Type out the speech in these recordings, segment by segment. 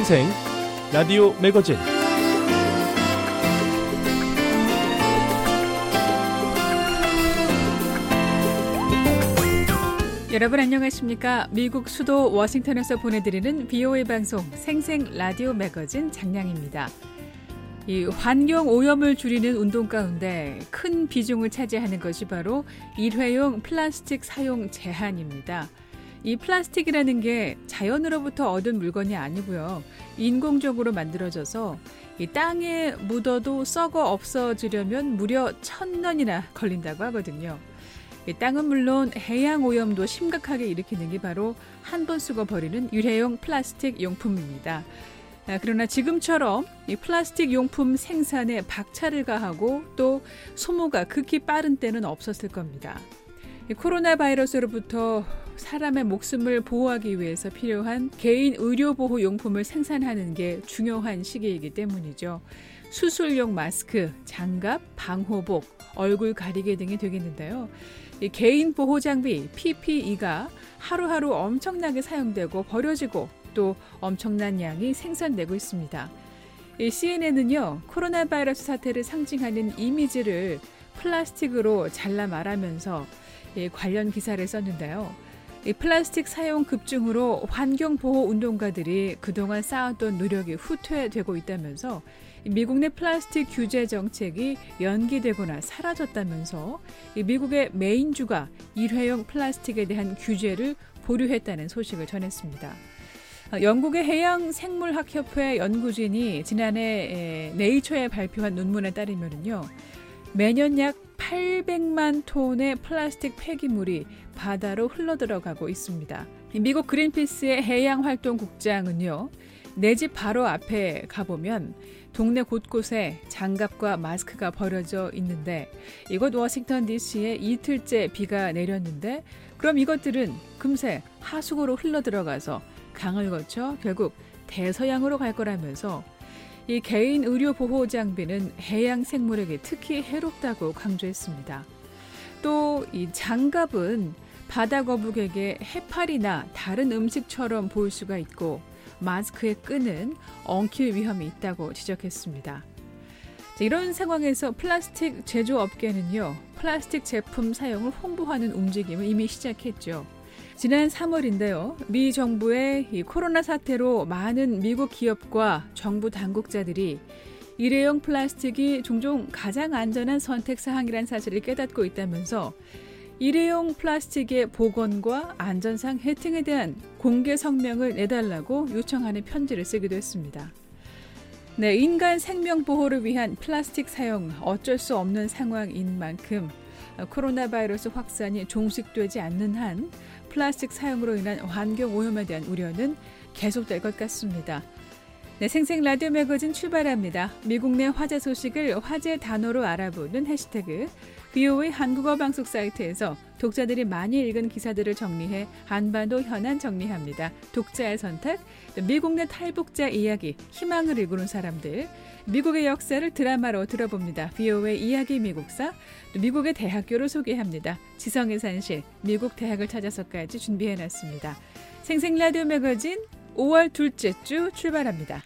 생생 라디오 매거진 여러분 안녕하십니까? 미국 수도 워싱턴에서 보내드리는 BOA 방송 생생 라디오 매거진 장량입니다. 이 환경 오염을 줄이는 운동 가운데 큰 비중을 차지하는 것이 바로 일회용 플라스틱 사용 제한입니다. 이 플라스틱이라는 게 자연으로부터 얻은 물건이 아니고요. 인공적으로 만들어져서 이 땅에 묻어도 썩어 없어지려면 무려 천 년이나 걸린다고 하거든요. 이 땅은 물론 해양 오염도 심각하게 일으키는 게 바로 한 번 쓰고 버리는 일회용 플라스틱 용품입니다. 아, 그러나 지금처럼 이 플라스틱 용품 생산에 박차를 가하고 또 소모가 극히 빠른 때는 없었을 겁니다. 코로나 바이러스로부터 사람의 목숨을 보호하기 위해서 필요한 개인 의료보호 용품을 생산하는 게 중요한 시기이기 때문이죠. 수술용 마스크, 장갑, 방호복, 얼굴 가리개 등이 되겠는데요. 개인 보호 장비 PPE가 하루하루 엄청나게 사용되고 버려지고 또 엄청난 양이 생산되고 있습니다. CNN은요, 코로나 바이러스 사태를 상징하는 이미지를 플라스틱으로 잘라 말하면서 관련 기사를 썼는데요. 플라스틱 사용 급증으로 환경 보호 운동가들이 그동안 쌓았던 노력이 후퇴되고 있다면서 미국 내 플라스틱 규제 정책이 연기되거나 사라졌다면서 미국의 메인주가 일회용 플라스틱에 대한 규제를 보류했다는 소식을 전했습니다. 영국의 해양생물학협회 연구진이 지난해 네이처에 발표한 논문에 따르면요. 매년 약 800만 톤의 플라스틱 폐기물이 바다로 흘러들어가고 있습니다. 미국 그린피스의 해양활동국장은요, 내 집 바로 앞에 가보면 동네 곳곳에 장갑과 마스크가 버려져 있는데 이곳 워싱턴 DC에 이틀째 비가 내렸는데 그럼 이것들은 금세 하수구로 흘러들어가서 강을 거쳐 결국 대서양으로 갈 거라면서 이 개인 의료 보호 장비는 해양 생물에게 특히 해롭다고 강조했습니다. 또 이 장갑은 바다 거북에게 해파리나 다른 음식처럼 보일 수가 있고 마스크의 끈은 엉킬 위험이 있다고 지적했습니다. 이런 상황에서 플라스틱 제조업계는요, 플라스틱 제품 사용을 홍보하는 움직임을 이미 시작했죠. 지난 3월인데요. 미 정부의 이 코로나 사태로 많은 미국 기업과 정부 당국자들이 일회용 플라스틱이 종종 가장 안전한 선택 사항이란 사실을 깨닫고 있다면서 일회용 플라스틱의 복원과 안전상 혜택에 대한 공개 성명을 내달라고 요청하는 편지를 쓰기도 했습니다. 네, 인간 생명 보호를 위한 플라스틱 사용 어쩔 수 없는 상황인 만큼 코로나 바이러스 확산이 종식되지 않는 한 플라스틱 사용으로 인한 환경 오염에 대한 우려는 계속될 것 같습니다. 네, 생생 라디오 매거진 출발합니다. 미국 내 화제 소식을 화제 단어로 알아보는 해시태그 BO의 한국어 방송 사이트에서 독자들이 많이 읽은 기사들을 정리해 한반도 현안 정리합니다. 독자의 선택, 미국 내 탈북자 이야기, 희망을 이루는 사람들, 미국의 역사를 드라마로 들어봅니다. BO의 이야기 미국사, 미국의 대학교를 소개합니다. 지성의 산실, 미국 대학을 찾아서까지 준비해놨습니다. 생생 라디오 매거진 5월 둘째 주 출발합니다.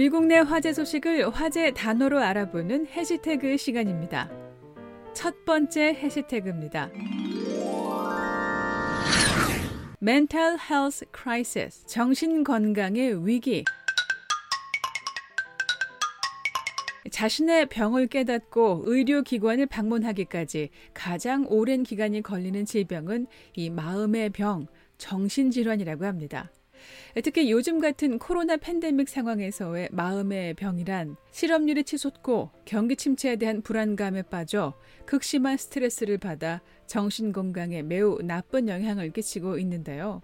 미국 내 화제 소식을 화제 단어로 알아보는 해시태그 시간입니다. 첫 번째 해시태그입니다. Mental Health Crisis, 정신 건강의 위기. 자신의 병을 깨닫고 의료기관을 방문하기까지 가장 오랜 기간이 걸리는 질병은 이 마음의 병, 정신질환이라고 합니다. 특히 요즘 같은 코로나 팬데믹 상황에서의 마음의 병이란 실업률이 치솟고 경기 침체에 대한 불안감에 빠져 극심한 스트레스를 받아 정신 건강에 매우 나쁜 영향을 끼치고 있는데요.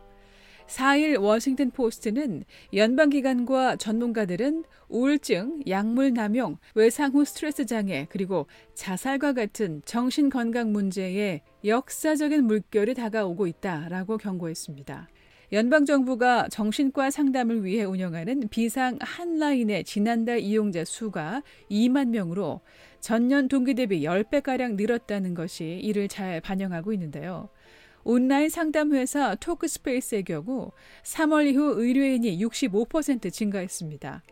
4일 워싱턴 포스트는 연방기관과 전문가들은 우울증, 약물 남용, 외상 후 스트레스 장애, 그리고 자살과 같은 정신 건강 문제에 역사적인 물결이 다가오고 있다라고 경고했습니다. 연방정부가 정신과 상담을 위해 운영하는 비상 한라인의 지난달 이용자 수가 2만 명으로 전년 동기 대비 10배가량 늘었다는 것이 이를 잘 반영하고 있는데요. 온라인 상담 회사 토크스페이스의 경우 3월 이후 의뢰인이 65% 증가했습니다.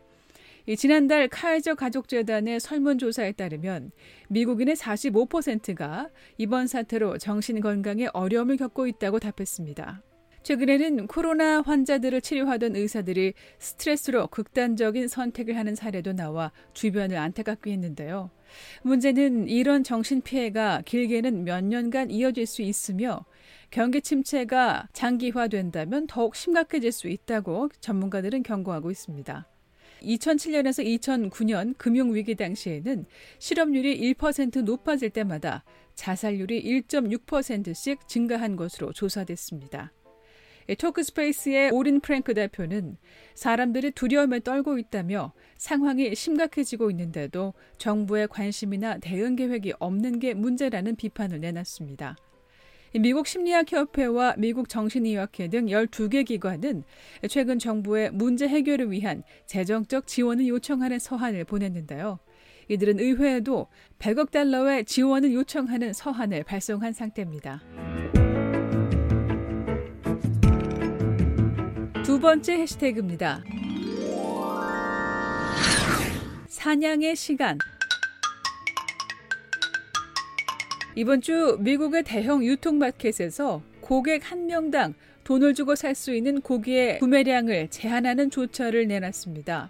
지난달 카이저 가족재단의 설문조사에 따르면 미국인의 45%가 이번 사태로 정신 건강에 어려움을 겪고 있다고 답했습니다. 최근에는 코로나 환자들을 치료하던 의사들이 스트레스로 극단적인 선택을 하는 사례도 나와 주변을 안타깝게 했는데요. 문제는 이런 정신 피해가 길게는 몇 년간 이어질 수 있으며 경기 침체가 장기화된다면 더욱 심각해질 수 있다고 전문가들은 경고하고 있습니다. 2007년에서 2009년 금융위기 당시에는 실업률이 1% 높아질 때마다 자살률이 1.6%씩 증가한 것으로 조사됐습니다. 토크스페이스의 오린 프랭크 대표는 사람들이 두려움에 떨고 있다며 상황이 심각해지고 있는데도 정부의 관심이나 대응 계획이 없는 게 문제라는 비판을 내놨습니다. 미국 심리학협회와 미국 정신의학회 등 12개 기관은 최근 정부의 문제 해결을 위한 재정적 지원을 요청하는 서한을 보냈는데요. 이들은 의회에도 100억 달러의 지원을 요청하는 서한을 발송한 상태입니다. 번째 해시태그입니다. 사냥의 시간. 이번 주 미국의 대형 유통마켓에서 고객 한 명당 돈을 주고 살 수 있는 고기의 구매량을 제한하는 조처를 내놨습니다.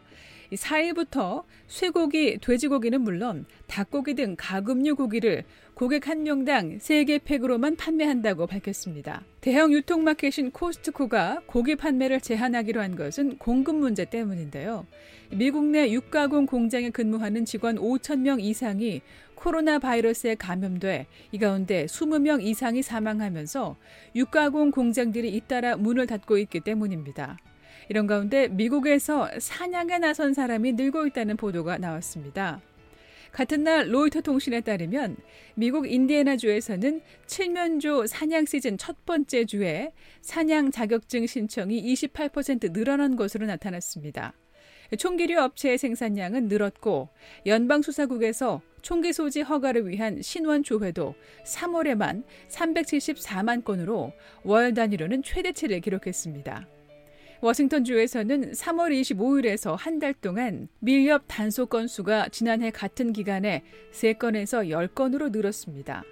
4일부터 쇠고기, 돼지고기는 물론 닭고기 등 가금류 고기를 고객 한 명당 3개 팩으로만 판매한다고 밝혔습니다. 대형 유통마켓인 코스트코가 고기 판매를 제한하기로 한 것은 공급 문제 때문인데요. 미국 내 육가공 공장에 근무하는 직원 5천 명 이상이 코로나 바이러스에 감염돼 이 가운데 20명 이상이 사망하면서 육가공 공장들이 잇따라 문을 닫고 있기 때문입니다. 이런 가운데 미국에서 사냥에 나선 사람이 늘고 있다는 보도가 나왔습니다. 같은 날 로이터 통신에 따르면 미국 인디애나주에서는 칠면조 사냥 시즌 첫 번째 주에 사냥 자격증 신청이 28% 늘어난 것으로 나타났습니다. 총기류 업체의 생산량은 늘었고 연방수사국에서 총기 소지 허가를 위한 신원 조회도 3월에만 374만 건으로 월 단위로는 최대치를 기록했습니다. 워싱턴주에서는 3월 25일에서 한 달 동안 밀렵 단속 건수가 지난해 같은 기간에 3건에서 10건으로 늘었습니다.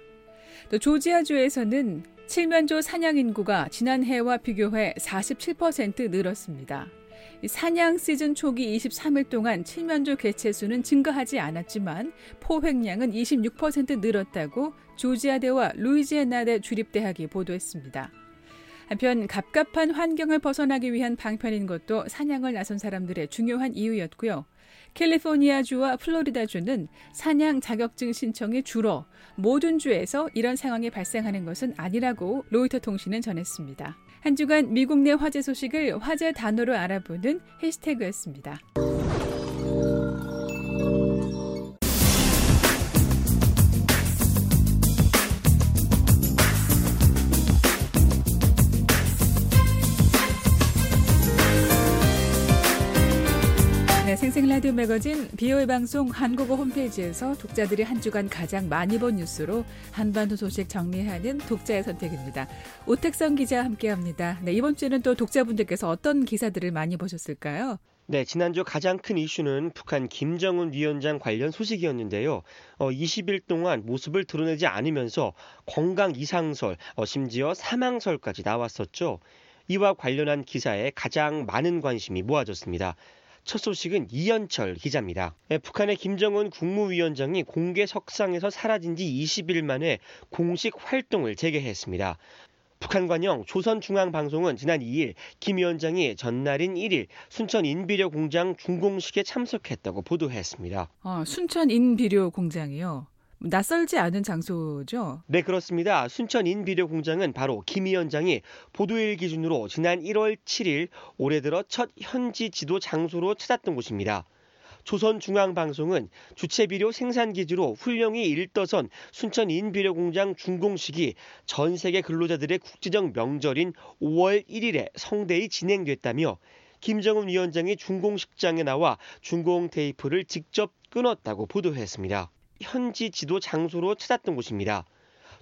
또 조지아주에서는 칠면조 사냥 인구가 지난해와 비교해 47% 늘었습니다. 사냥 시즌 초기 23일 동안 칠면조 개체수는 증가하지 않았지만 포획량은 26% 늘었다고 조지아대와 루이지애나대 주립대학이 보도했습니다. 한편 갑갑한 환경을 벗어나기 위한 방편인 것도 사냥을 나선 사람들의 중요한 이유였고요. 캘리포니아주와 플로리다주는 사냥 자격증 신청이 줄어 모든 주에서 이런 상황이 발생하는 것은 아니라고 로이터 통신은 전했습니다. 한 주간 미국 내 화제 소식을 화제 단어로 알아보는 해시태그였습니다. 매거진 비오의 방송 한국어 홈페이지에서 독자들이 한 주간 가장 많이 본 뉴스로 한반도 소식 정리하는 독자의 선택입니다. 오택성 기자 함께합니다. 네, 이번 주에는 또 독자분들께서 어떤 기사들을 많이 보셨을까요? 네, 지난주 가장 큰 이슈는 북한 김정은 위원장 관련 소식이었는데요. 어, 20일 동안 모습을 드러내지 않으면서 건강 이상설, 어, 심지어 사망설까지 나왔었죠. 이와 관련한 기사에 가장 많은 관심이 모아졌습니다. 첫 소식은 이현철 기자입니다. 네, 북한의 김정은 국무위원장이 공개 석상에서 사라진 지 20일 만에 공식 활동을 재개했습니다. 북한 관영 조선중앙방송은 지난 2일 김 위원장이 전날인 1일 순천 인비료 공장 준공식에 참석했다고 보도했습니다. 어, 순천 인비료 공장이요. 낯설지 않은 장소죠? 네, 그렇습니다. 순천 인비료 공장은 바로 김 위원장이 보도일 기준으로 지난 1월 7일 올해 들어 첫 현지 지도 장소로 찾았던 곳입니다. 조선중앙방송은 주체비료 생산기지로 훌륭히 일떠선 순천 인비료공장 준공식이 전 세계 근로자들의 국제적 명절인 5월 1일에 성대히 진행됐다며 김정은 위원장이 준공식장에 나와 준공 테이프를 직접 끊었다고 보도했습니다. 현지 지도 장소로 찾았던 곳입니다.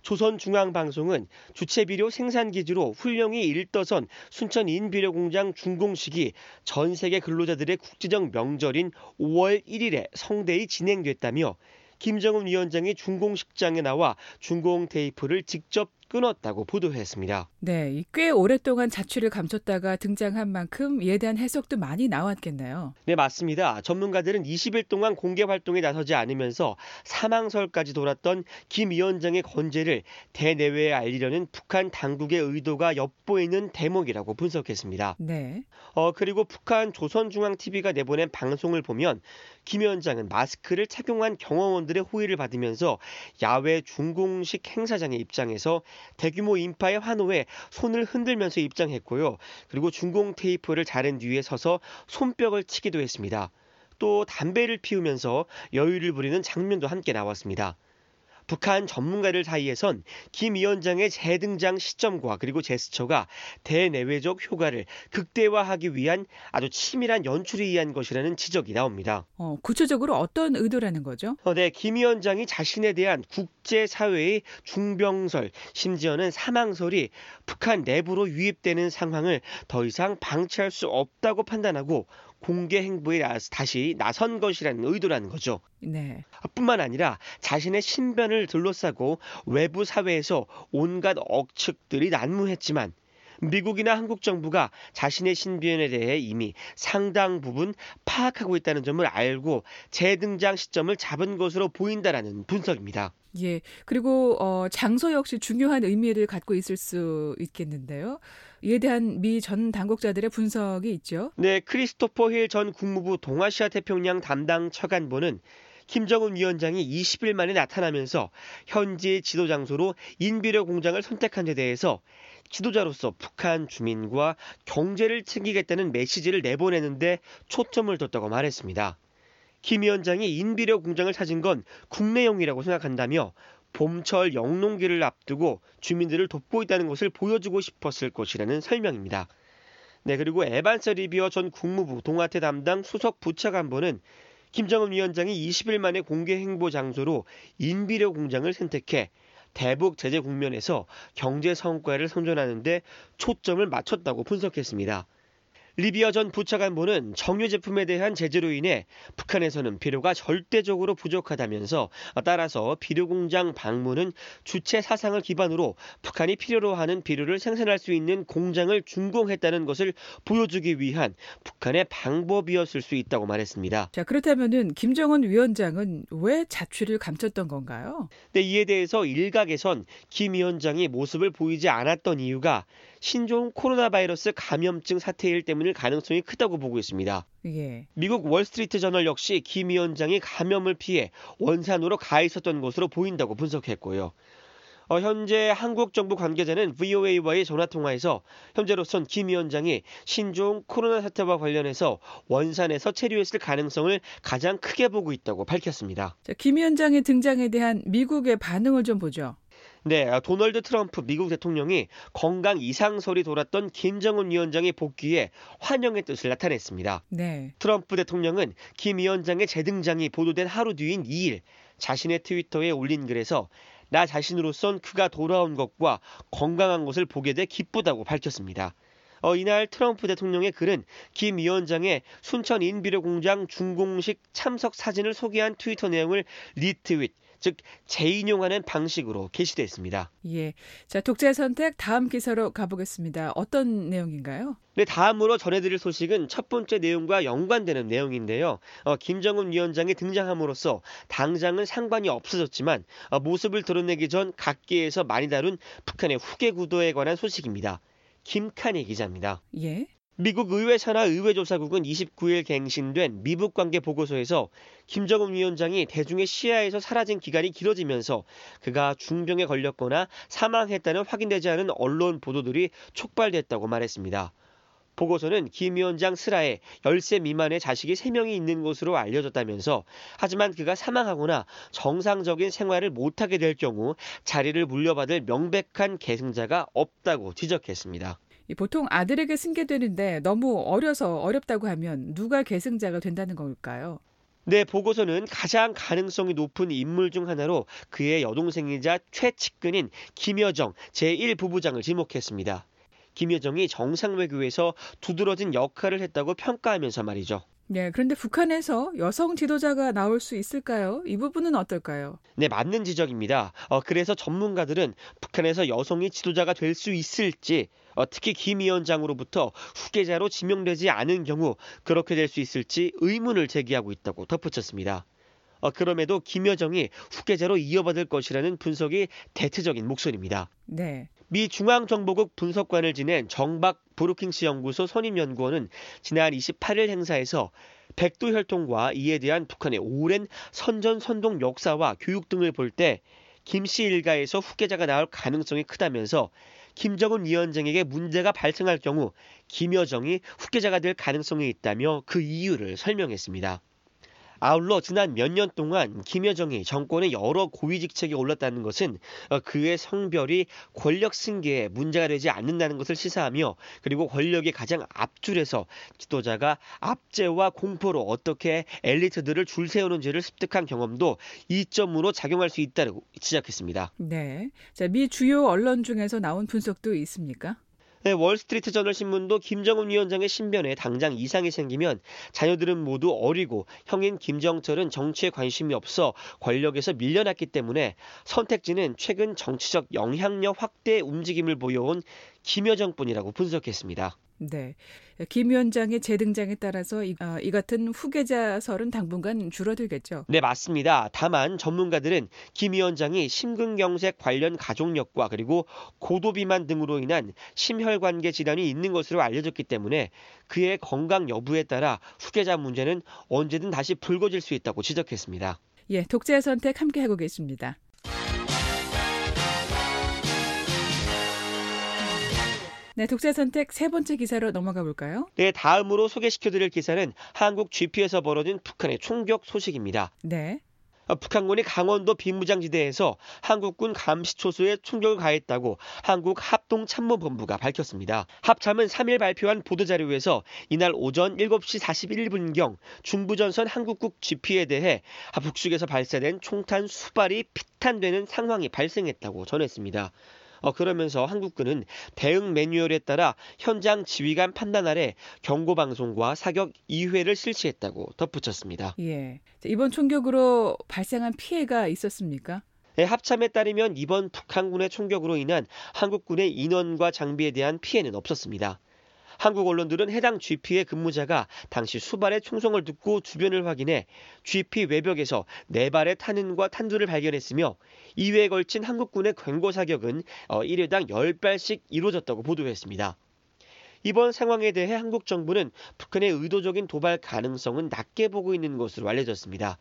조선중앙방송은 주체비료 생산기지로 훌륭히 일떠선 순천 인비료공장 준공식이 전 세계 근로자들의 국제적 명절인 5월 1일에 성대히 진행됐다며 김정은 위원장이 준공식장에 나와 준공 테이프를 직접 끊었다고 보도했습니다. 네, 꽤 오랫동안 자취를 감췄다가 등장한 만큼 이에 대한 해석도 많이 나왔겠네요. 네, 맞습니다. 전문가들은 20일 동안 공개 활동에 나서지 않으면서 사망설까지 돌았던 김 위원장의 건재를 대내외에 알리려는 북한 당국의 의도가 엿보이는 대목이라고 분석했습니다. 네. 어, 그리고 북한 조선중앙TV가 내보낸 방송을 보면 김 위원장은 마스크를 착용한 경호원들의 호의를 받으면서 야외 중공식 행사장에 입장해서 대규모 인파의 환호에 손을 흔들면서 입장했고요. 그리고 중공 테이프를 자른 뒤에 서서 손뼉을 치기도 했습니다. 또 담배를 피우면서 여유를 부리는 장면도 함께 나왔습니다. 북한 전문가들 사이에선 김 위원장의 재등장 시점과 그리고 제스처가 대내외적 효과를 극대화하기 위한 아주 치밀한 연출에 의한 것이라는 지적이 나옵니다. 어, 구체적으로 어떤 의도라는 거죠? 어, 네, 김 위원장이 자신에 대한 국제사회의 중병설, 심지어는 사망설이 북한 내부로 유입되는 상황을 더 이상 방치할 수 없다고 판단하고 공개 행보에 다시 나선 것이라는 의도라는 거죠. 네. 뿐만 아니라 자신의 신변을 둘러싸고 외부 사회에서 온갖 억측들이 난무했지만 미국이나 한국 정부가 자신의 신변에 대해 이미 상당 부분 파악하고 있다는 점을 알고 재등장 시점을 잡은 것으로 보인다라는 분석입니다. 예. 그리고 어, 장소 역시 중요한 의미를 갖고 있을 수 있겠는데요. 이에 대한 미 전 당국자들의 분석이 있죠. 네, 크리스토퍼 힐 전 국무부 동아시아 태평양 담당 처간보는 김정은 위원장이 20일 만에 나타나면서 현지 지도 장소로 인비료 공장을 선택한 데 대해서 지도자로서 북한 주민과 경제를 챙기겠다는 메시지를 내보내는데 초점을 뒀다고 말했습니다. 김 위원장이 인비료 공장을 찾은 건 국내용이라고 생각한다며 봄철 영농기를 앞두고 주민들을 돕고 있다는 것을 보여주고 싶었을 것이라는 설명입니다. 네, 그리고 에반스 리비어 전 국무부 동아태 담당 수석 부차관보는 김정은 위원장이 20일 만에 공개 행보 장소로 인비료 공장을 선택해 대북 제재 국면에서 경제 성과를 선전하는 데 초점을 맞췄다고 분석했습니다. 리비아 전 부차관보는 정유 제품에 대한 제재로 인해 북한에서는 비료가 절대적으로 부족하다면서 따라서 비료 공장 방문은 주체 사상을 기반으로 북한이 필요로 하는 비료를 생산할 수 있는 공장을 준공했다는 것을 보여주기 위한 북한의 방법이었을 수 있다고 말했습니다. 자, 그렇다면은 김정은 위원장은 왜 자취를 감췄던 건가요? 네, 이에 대해서 일각에선 김 위원장이 모습을 보이지 않았던 이유가 신종 코로나 바이러스 감염증 사태일 때문일 가능성이 크다고 보고 있습니다. 예. 미국 월스트리트 저널 역시 김 위원장이 감염을 피해 원산으로 가 있었던 것으로 보인다고 분석했고요. 어, 현재 한국 정부 관계자는 VOA와의 전화 통화에서 현재로선 김 위원장이 신종 코로나 사태와 관련해서 원산에서 체류했을 가능성을 가장 크게 보고 있다고 밝혔습니다. 자, 김 위원장의 등장에 대한 미국의 반응을 좀 보죠. 네, 아, 도널드 트럼프 미국 대통령이 건강 이상설이 돌았던 김정은 위원장의 복귀에 환영의 뜻을 나타냈습니다. 네. 트럼프 대통령은 김 위원장의 재등장이 보도된 하루 뒤인 2일 자신의 트위터에 올린 글에서 나 자신으로선 그가 돌아온 것과 건강한 것을 보게 돼 기쁘다고 밝혔습니다. 어, 이날 트럼프 대통령의 글은 김 위원장의 순천 인비료 공장 준공식 참석 사진을 소개한 트위터 내용을 리트윗, 즉 재인용하는 방식으로 게시됐습니다. 예. 자, 독재 선택 다음 기사로 가보겠습니다. 어떤 내용인가요? 네, 다음으로 전해드릴 소식은 첫 번째 내용과 연관되는 내용인데요. 어, 김정은 위원장이 등장함으로써 당장은 상관이 없어졌지만 어, 모습을 드러내기 전 각계에서 많이 다룬 북한의 후계 구도에 관한 소식입니다. 김칸희 기자입니다. 예. 미국 의회 산하 의회조사국은 29일 갱신된 미북 관계 보고서에서 김정은 위원장이 대중의 시야에서 사라진 기간이 길어지면서 그가 중병에 걸렸거나 사망했다는 확인되지 않은 언론 보도들이 촉발됐다고 말했습니다. 보고서는 김 위원장 슬하에 10세 미만의 자식이 3명이 있는 것으로 알려졌다면서 하지만 그가 사망하거나 정상적인 생활을 못하게 될 경우 자리를 물려받을 명백한 계승자가 없다고 지적했습니다. 보통 아들에게 승계되는데 너무 어려서 어렵다고 하면 누가 계승자가 된다는 걸까요? 네, 보고서는 가장 가능성이 높은 인물 중 하나로 그의 여동생이자 최측근인 김여정 제1부부장을 지목했습니다. 김여정이 정상 외교에서 두드러진 역할을 했다고 평가하면서 말이죠. 네, 그런데 북한에서 여성 지도자가 나올 수 있을까요? 이 부분은 어떨까요? 네, 맞는 지적입니다. 어, 그래서 전문가들은 북한에서 여성이 지도자가 될 수 있을지, 어, 특히 김 위원장으로부터 후계자로 지명되지 않은 경우 그렇게 될 수 있을지 의문을 제기하고 있다고 덧붙였습니다. 어, 그럼에도 김여정이 후계자로 이어받을 것이라는 분석이 대체적인 목소리입니다. 네. 미 중앙정보국 분석관을 지낸 정박 브루킹스 연구소 선임연구원은 지난 28일 행사에서 백도 혈통과 이에 대한 북한의 오랜 선전 선동 역사와 교육 등을 볼 때 김씨 일가에서 후계자가 나올 가능성이 크다면서 김정은 위원장에게 문제가 발생할 경우 김여정이 후계자가 될 가능성이 있다며 그 이유를 설명했습니다. 아울러 지난 몇 년 동안 김여정이 정권의 여러 고위 직책에 올랐다는 것은 어, 그의 성별이 권력 승계에 문제가 되지 않는다는 것을 시사하며 그리고 권력의 가장 앞줄에서 지도자가 압제와 공포로 어떻게 엘리트들을 줄 세우는지를 습득한 경험도 이점으로 작용할 수 있다고 지적했습니다. 네. 자, 미 주요 언론 중에서 나온 분석도 있습니까? 네, 월스트리트 저널 신문도 김정은 위원장의 신변에 당장 이상이 생기면 자녀들은 모두 어리고 형인 김정철은 정치에 관심이 없어 권력에서 밀려났기 때문에 선택지는 최근 정치적 영향력 확대 움직임을 보여온 김여정뿐이라고 분석했습니다. 네. 김 위원장의 재등장에 따라서 이, 어, 이, 같은 후계자설은 당분간 줄어들겠죠. 네, 맞습니다. 다만 전문가들은 김 위원장이 심근경색 관련 가족력과 그리고 고도비만 등으로 인한 심혈관계 질환이 있는 것으로 알려졌기 때문에 그의 건강 여부에 따라 후계자 문제는 언제든 다시 불거질 수 있다고 지적했습니다. 예, 독자의 선택 함께 하고 계십니다. 네, 독자 선택 세 번째 기사로 넘어가 볼까요? 네, 다음으로 소개시켜드릴 기사는 한국 GP에서 벌어진 북한의 총격 소식입니다. 네. 어, 북한군이 강원도 비무장지대에서 한국군 감시초소에 총격을 가했다고 한국 합동참모본부가 밝혔습니다. 합참은 3일 발표한 보도자료에서 이날 오전 7시 41분경 중부전선 한국국 GP에 대해 북측에서 발사된 총탄 수발이 피탄되는 상황이 발생했다고 전했습니다. 어, 그러면서 한국군은 대응 매뉴얼에 따라 현장 지휘관 판단 아래 경고 방송과 사격 2회를 실시했다고 덧붙였습니다. 예. 이번 총격으로 발생한 피해가 있었습니까? 네, 합참에 따르면 이번 북한군의 총격으로 인한 한국군의 인원과 장비에 대한 피해는 없었습니다. 한국 언론들은 해당 GP의 근무자가 당시 수발의 총성을 듣고 주변을 확인해 GP 외벽에서 네 발의 탄은과 탄두를 발견했으며 이회에 걸친 한국군의 경고 사격은 1회당 어, 10발씩 이루어졌다고 보도했습니다. 이번 상황에 대해 한국 정부는 북한의 의도적인 도발 가능성은 낮게 보고 있는 것으로 알려졌습니다.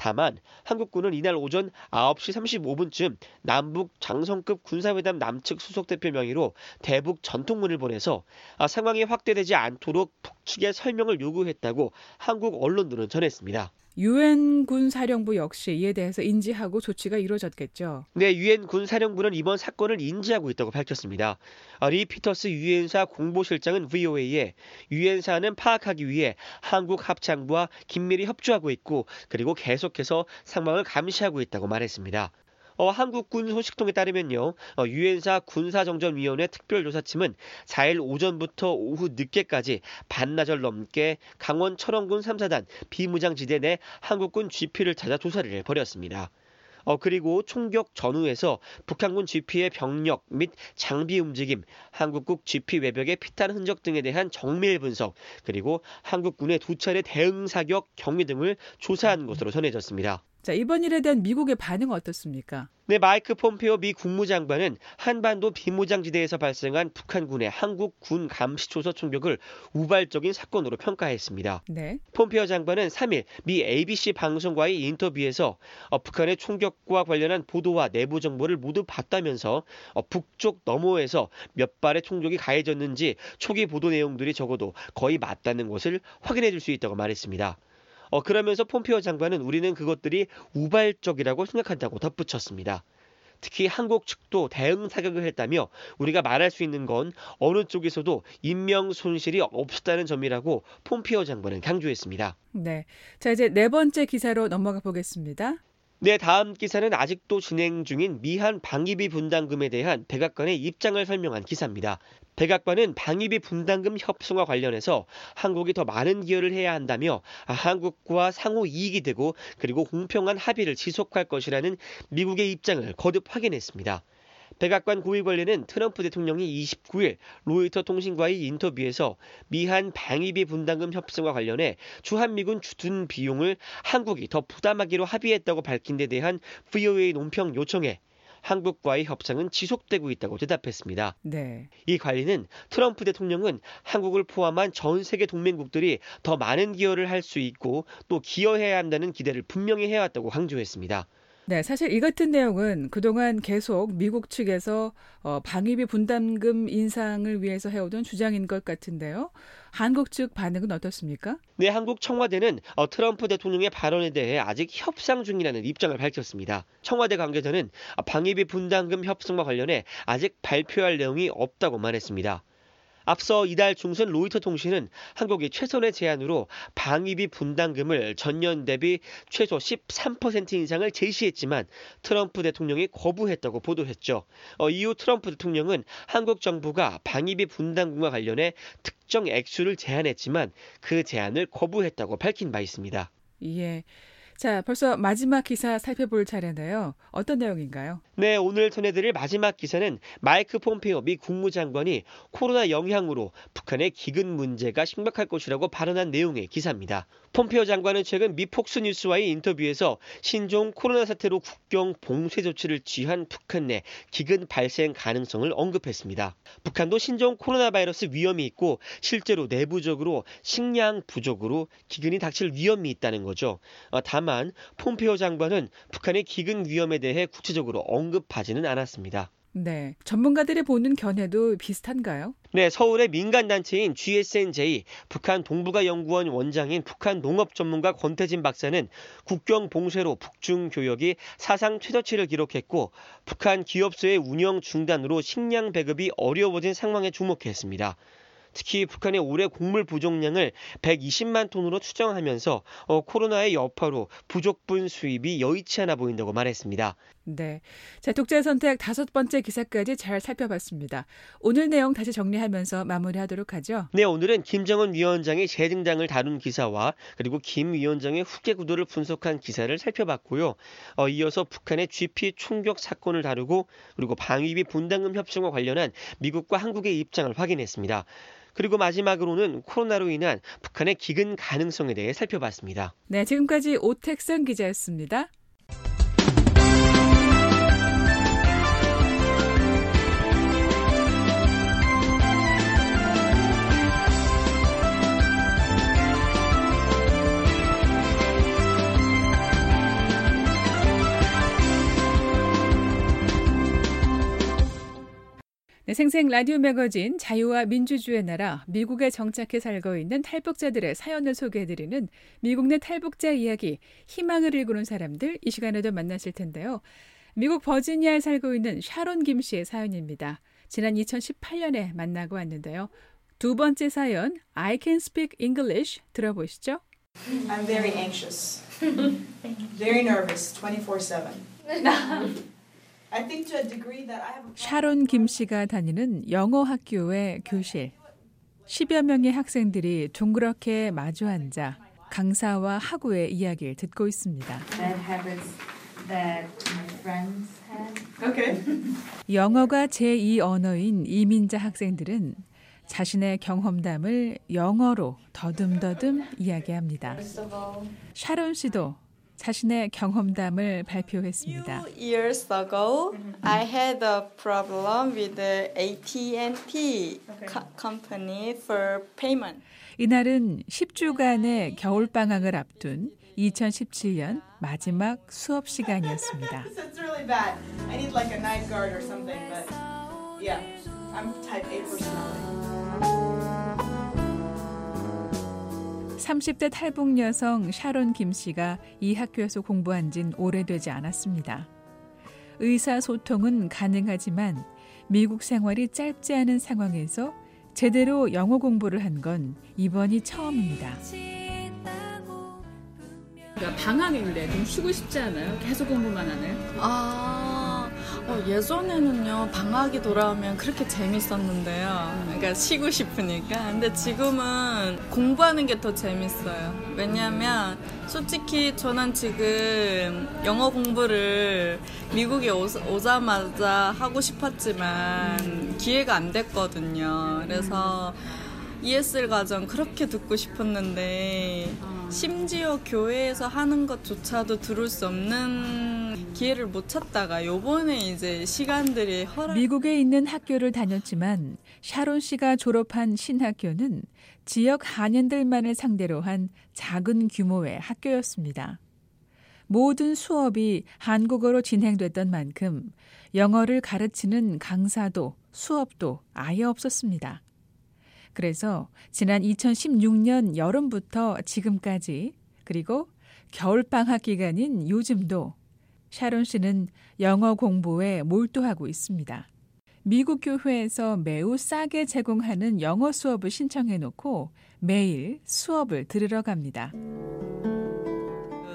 다만 한국군은 이날 오전 9시 35분쯤 남북 장성급 군사회담 남측 수석대표 명의로 대북 전통문을 보내서 아, 상황이 확대되지 않도록 북측에 설명을 요구했다고 한국 언론들은 전했습니다. 유엔 군사령부 역시 이에 대해서 인지하고 조치가 이루어졌겠죠. 네, 유엔 군사령부는 이번 사건을 인지하고 있다고 밝혔습니다. 아, 리 피터스 유엔사 공보실장은 VOA에 유엔 사안은 파악하기 위해 한국 합창부와 긴밀히 협조하고 있고 그리고 계속해서 상황을 감시하고 있다고 말했습니다. 어, 한국군 소식통에 따르면요, 어, 유엔사 군사정전위원회 특별조사팀은 4일 오전부터 오후 늦게까지 반나절 넘게 강원 철원군 3사단 비무장지대 내 한국군 GP를 찾아 조사를 벌였습니다. 어, 그리고 총격 전후에서 북한군 GP의 병력 및 장비 움직임, 한국국 GP 외벽의 피탄 흔적 등에 대한 정밀 분석, 그리고 한국군의 두 차례 대응 사격 경위 등을 조사한 것으로 전해졌습니다. 자, 이번 일에 대한 미국의 반응은 어떻습니까? 네, 마이크 폼페오 미 국무장관은 한반도 비무장지대에서 발생한 북한군의 한국 군 감시초소 총격을 우발적인 사건으로 평가했습니다. 네. 폼페오 장관은 3일 미 ABC 방송과의 인터뷰에서 어, 북한의 총격과 관련한 보도와 내부 정보를 모두 봤다면서 어, 북쪽 너머에서 몇 발의 총격이 가해졌는지 초기 보도 내용들이 적어도 거의 맞다는 것을 확인해 줄 수 있다고 말했습니다. 어, 그러면서 폼페오 장관은 우리는 그것들이 우발적이라고 생각한다고 덧붙였습니다. 특히 한국 측도 대응 사격을 했다며 우리가 말할 수 있는 건 어느 쪽에서도 인명 손실이 없었다는 점이라고 폼피오 장관은 강조했습니다. 네. 자, 이제 네 번째 기사로 넘어가 보겠습니다. 네, 다음 기사는 아직도 진행 중인 미한 방위비 분담금에 대한 백악관의 입장을 설명한 기사입니다. 백악관은 방위비 분담금 협상과 관련해서 한국이 더 많은 기여를 해야 한다며 한국과 상호 이익이 되고 그리고 공평한 합의를 지속할 것이라는 미국의 입장을 거듭 확인했습니다. 백악관 고위 관리는 트럼프 대통령이 29일 로이터 통신과의 인터뷰에서 미한 방위비 분담금 협상과 관련해 주한미군 주둔 비용을 한국이 더 부담하기로 합의했다고 밝힌 데 대한 VOA 논평 요청에 한국과의 협상은 지속되고 있다고 대답했습니다. 네. 이 관리는 트럼프 대통령은 한국을 포함한 전 세계 동맹국들이 더 많은 기여를 할 수 있고 또 기여해야 한다는 기대를 분명히 해왔다고 강조했습니다. 네, 사실 이 같은 내용은 그동안 계속 미국 측에서 어, 방위비 분담금 인상을 위해서 해오던 주장인 것 같은데요. 한국 측 반응은 어떻습니까? 네, 한국 청와대는 어, 트럼프 대통령의 발언에 대해 아직 협상 중이라는 입장을 밝혔습니다. 청와대 관계자는 방위비 분담금 협상과 관련해 아직 발표할 내용이 없다고 말했습니다. 앞서 이달 중순 로이터 통신은 한국이 최선의 제안으로 방위비 분담금을 전년 대비 최소 13% 인상을 제시했지만 트럼프 대통령이 거부했다고 보도했죠. 어, 이후 트럼프 대통령은 한국 정부가 방위비 분담금과 관련해 특정 액수를 제안했지만 그 제안을 거부했다고 밝힌 바 있습니다. 예. 자, 벌써 마지막 기사 살펴볼 차례인데요. 어떤 내용인가요? 네, 오늘 전해드릴 마지막 기사는 마이크 폼페오 미 국무장관이 코로나 영향으로 북한의 기근 문제가 심각할 것이라고 발언한 내용의 기사입니다. 폼페오 장관은 최근 미 폭스 뉴스와의 인터뷰에서 신종 코로나 사태로 국경 봉쇄 조치를 취한 북한 내 기근 발생 가능성을 언급했습니다. 북한도 신종 코로나 바이러스 위험이 있고 실제로 내부적으로 식량 부족으로 기근이 닥칠 위험이 있다는 거죠. 어, 다만 하지만 폼페오 장관은 북한의 기근 위험에 대해 구체적으로 언급하지는 않았습니다. 네. 전문가들이 보는 견해도 비슷한가요? 네, 서울의 민간단체인 GSNJ 북한 동북아 연구원 원장인 북한 농업 전문가 권태진 박사는 국경 봉쇄로 북중 교역이 사상 최저치를 기록했고 북한 기업소의 운영 중단으로 식량 배급이 어려워진 상황에 주목했습니다. 특히 북한의 올해 곡물 부족량을 120만 톤으로 추정하면서 어, 코로나의 여파로 부족분 수입이 여의치 않아 보인다고 말했습니다. 네. 자, 독재 선택 다섯 번째 기사까지 잘 살펴봤습니다. 오늘 내용 다시 정리하면서 마무리하도록 하죠. 네, 오늘은 김정은 위원장의 재등장을 다룬 기사와 그리고 김 위원장의 후계 구도를 분석한 기사를 살펴봤고요. 어, 이어서 북한의 GP 총격 사건을 다루고 그리고 방위비 분담금 협정과 관련한 미국과 한국의 입장을 확인했습니다. 그리고 마지막으로는 코로나로 인한 북한의 기근 가능성에 대해 살펴봤습니다. 네, 지금까지 오택선 기자였습니다. 생생 라디오 매거진 자유와 민주주의 나라 미국에 정착해 살고 있는 탈북자들의 사연을 소개해드리는 미국 내 탈북자 이야기 희망을 일구는 사람들 이 시간에도 만나실 텐데요. 미국 버지니아에 살고 있는 샤론 김 씨의 사연입니다. 지난 2018년에 만나고 왔는데요. 두 번째 사연 I can speak English 들어보시죠. I'm very anxious. very nervous 24/7. 샤론 김 씨가 다니는 영어 학교의 교실. 10여 명의 학생들이 둥그렇게 마주 앉아 강사와 학우의 이야기를 듣고 있습니다. Okay. 영어가 제2 언어인 이민자 학생들은 자신의 경험담을 영어로 더듬더듬 이야기합니다. 샤론 씨도 자신의 경험담을 발표했습니다. Few years ago, I had a problem with the AT&T co- company for payment. 이날은 10주간의 겨울 방학을 앞둔 2017년 마지막 수업 시간이었습니다. It's really bad. I need like a night guard or something, but yeah, I'm type A personality. 30대 탈북 여성 샤론 김 씨가 이 학교에서 공부한 진 오래되지 않았습니다. 의사소통은 가능하지만 미국 생활이 짧지 않은 상황에서 제대로 영어 공부를 한 건 이번이 처음입니다. 그러니까 방학인데 좀 쉬고 싶지 않아요? 계속 공부만 하나요? 아, 어, 예전에는요, 방학이 돌아오면 그렇게 재밌었는데요. 그러니까 쉬고 싶으니까. 근데 지금은 공부하는 게 더 재밌어요. 왜냐면, 솔직히 저는 지금 영어 공부를 미국에 오, 오자마자 하고 싶었지만 기회가 안 됐거든요. 그래서 ESL 과정 그렇게 듣고 싶었는데, 심지어 교회에서 하는 것조차도 들을 수 없는 기회를 못 찾다가 요번에 이제 시간들이 허락 미국에 있는 학교를 다녔지만 샤론 씨가 졸업한 신학교는 지역 한인들만을 상대로 한 작은 규모의 학교였습니다. 모든 수업이 한국어로 진행됐던 만큼 영어를 가르치는 강사도 수업도 아예 없었습니다. 그래서 지난 2016년 여름부터 지금까지 그리고 겨울방학 기간인 요즘도 샤론 씨는 영어 공부에 몰두하고 있습니다. 미국 교회에서 매우 싸게 제공하는 영어 수업을 신청해 놓고 매일 수업을 들으러 갑니다.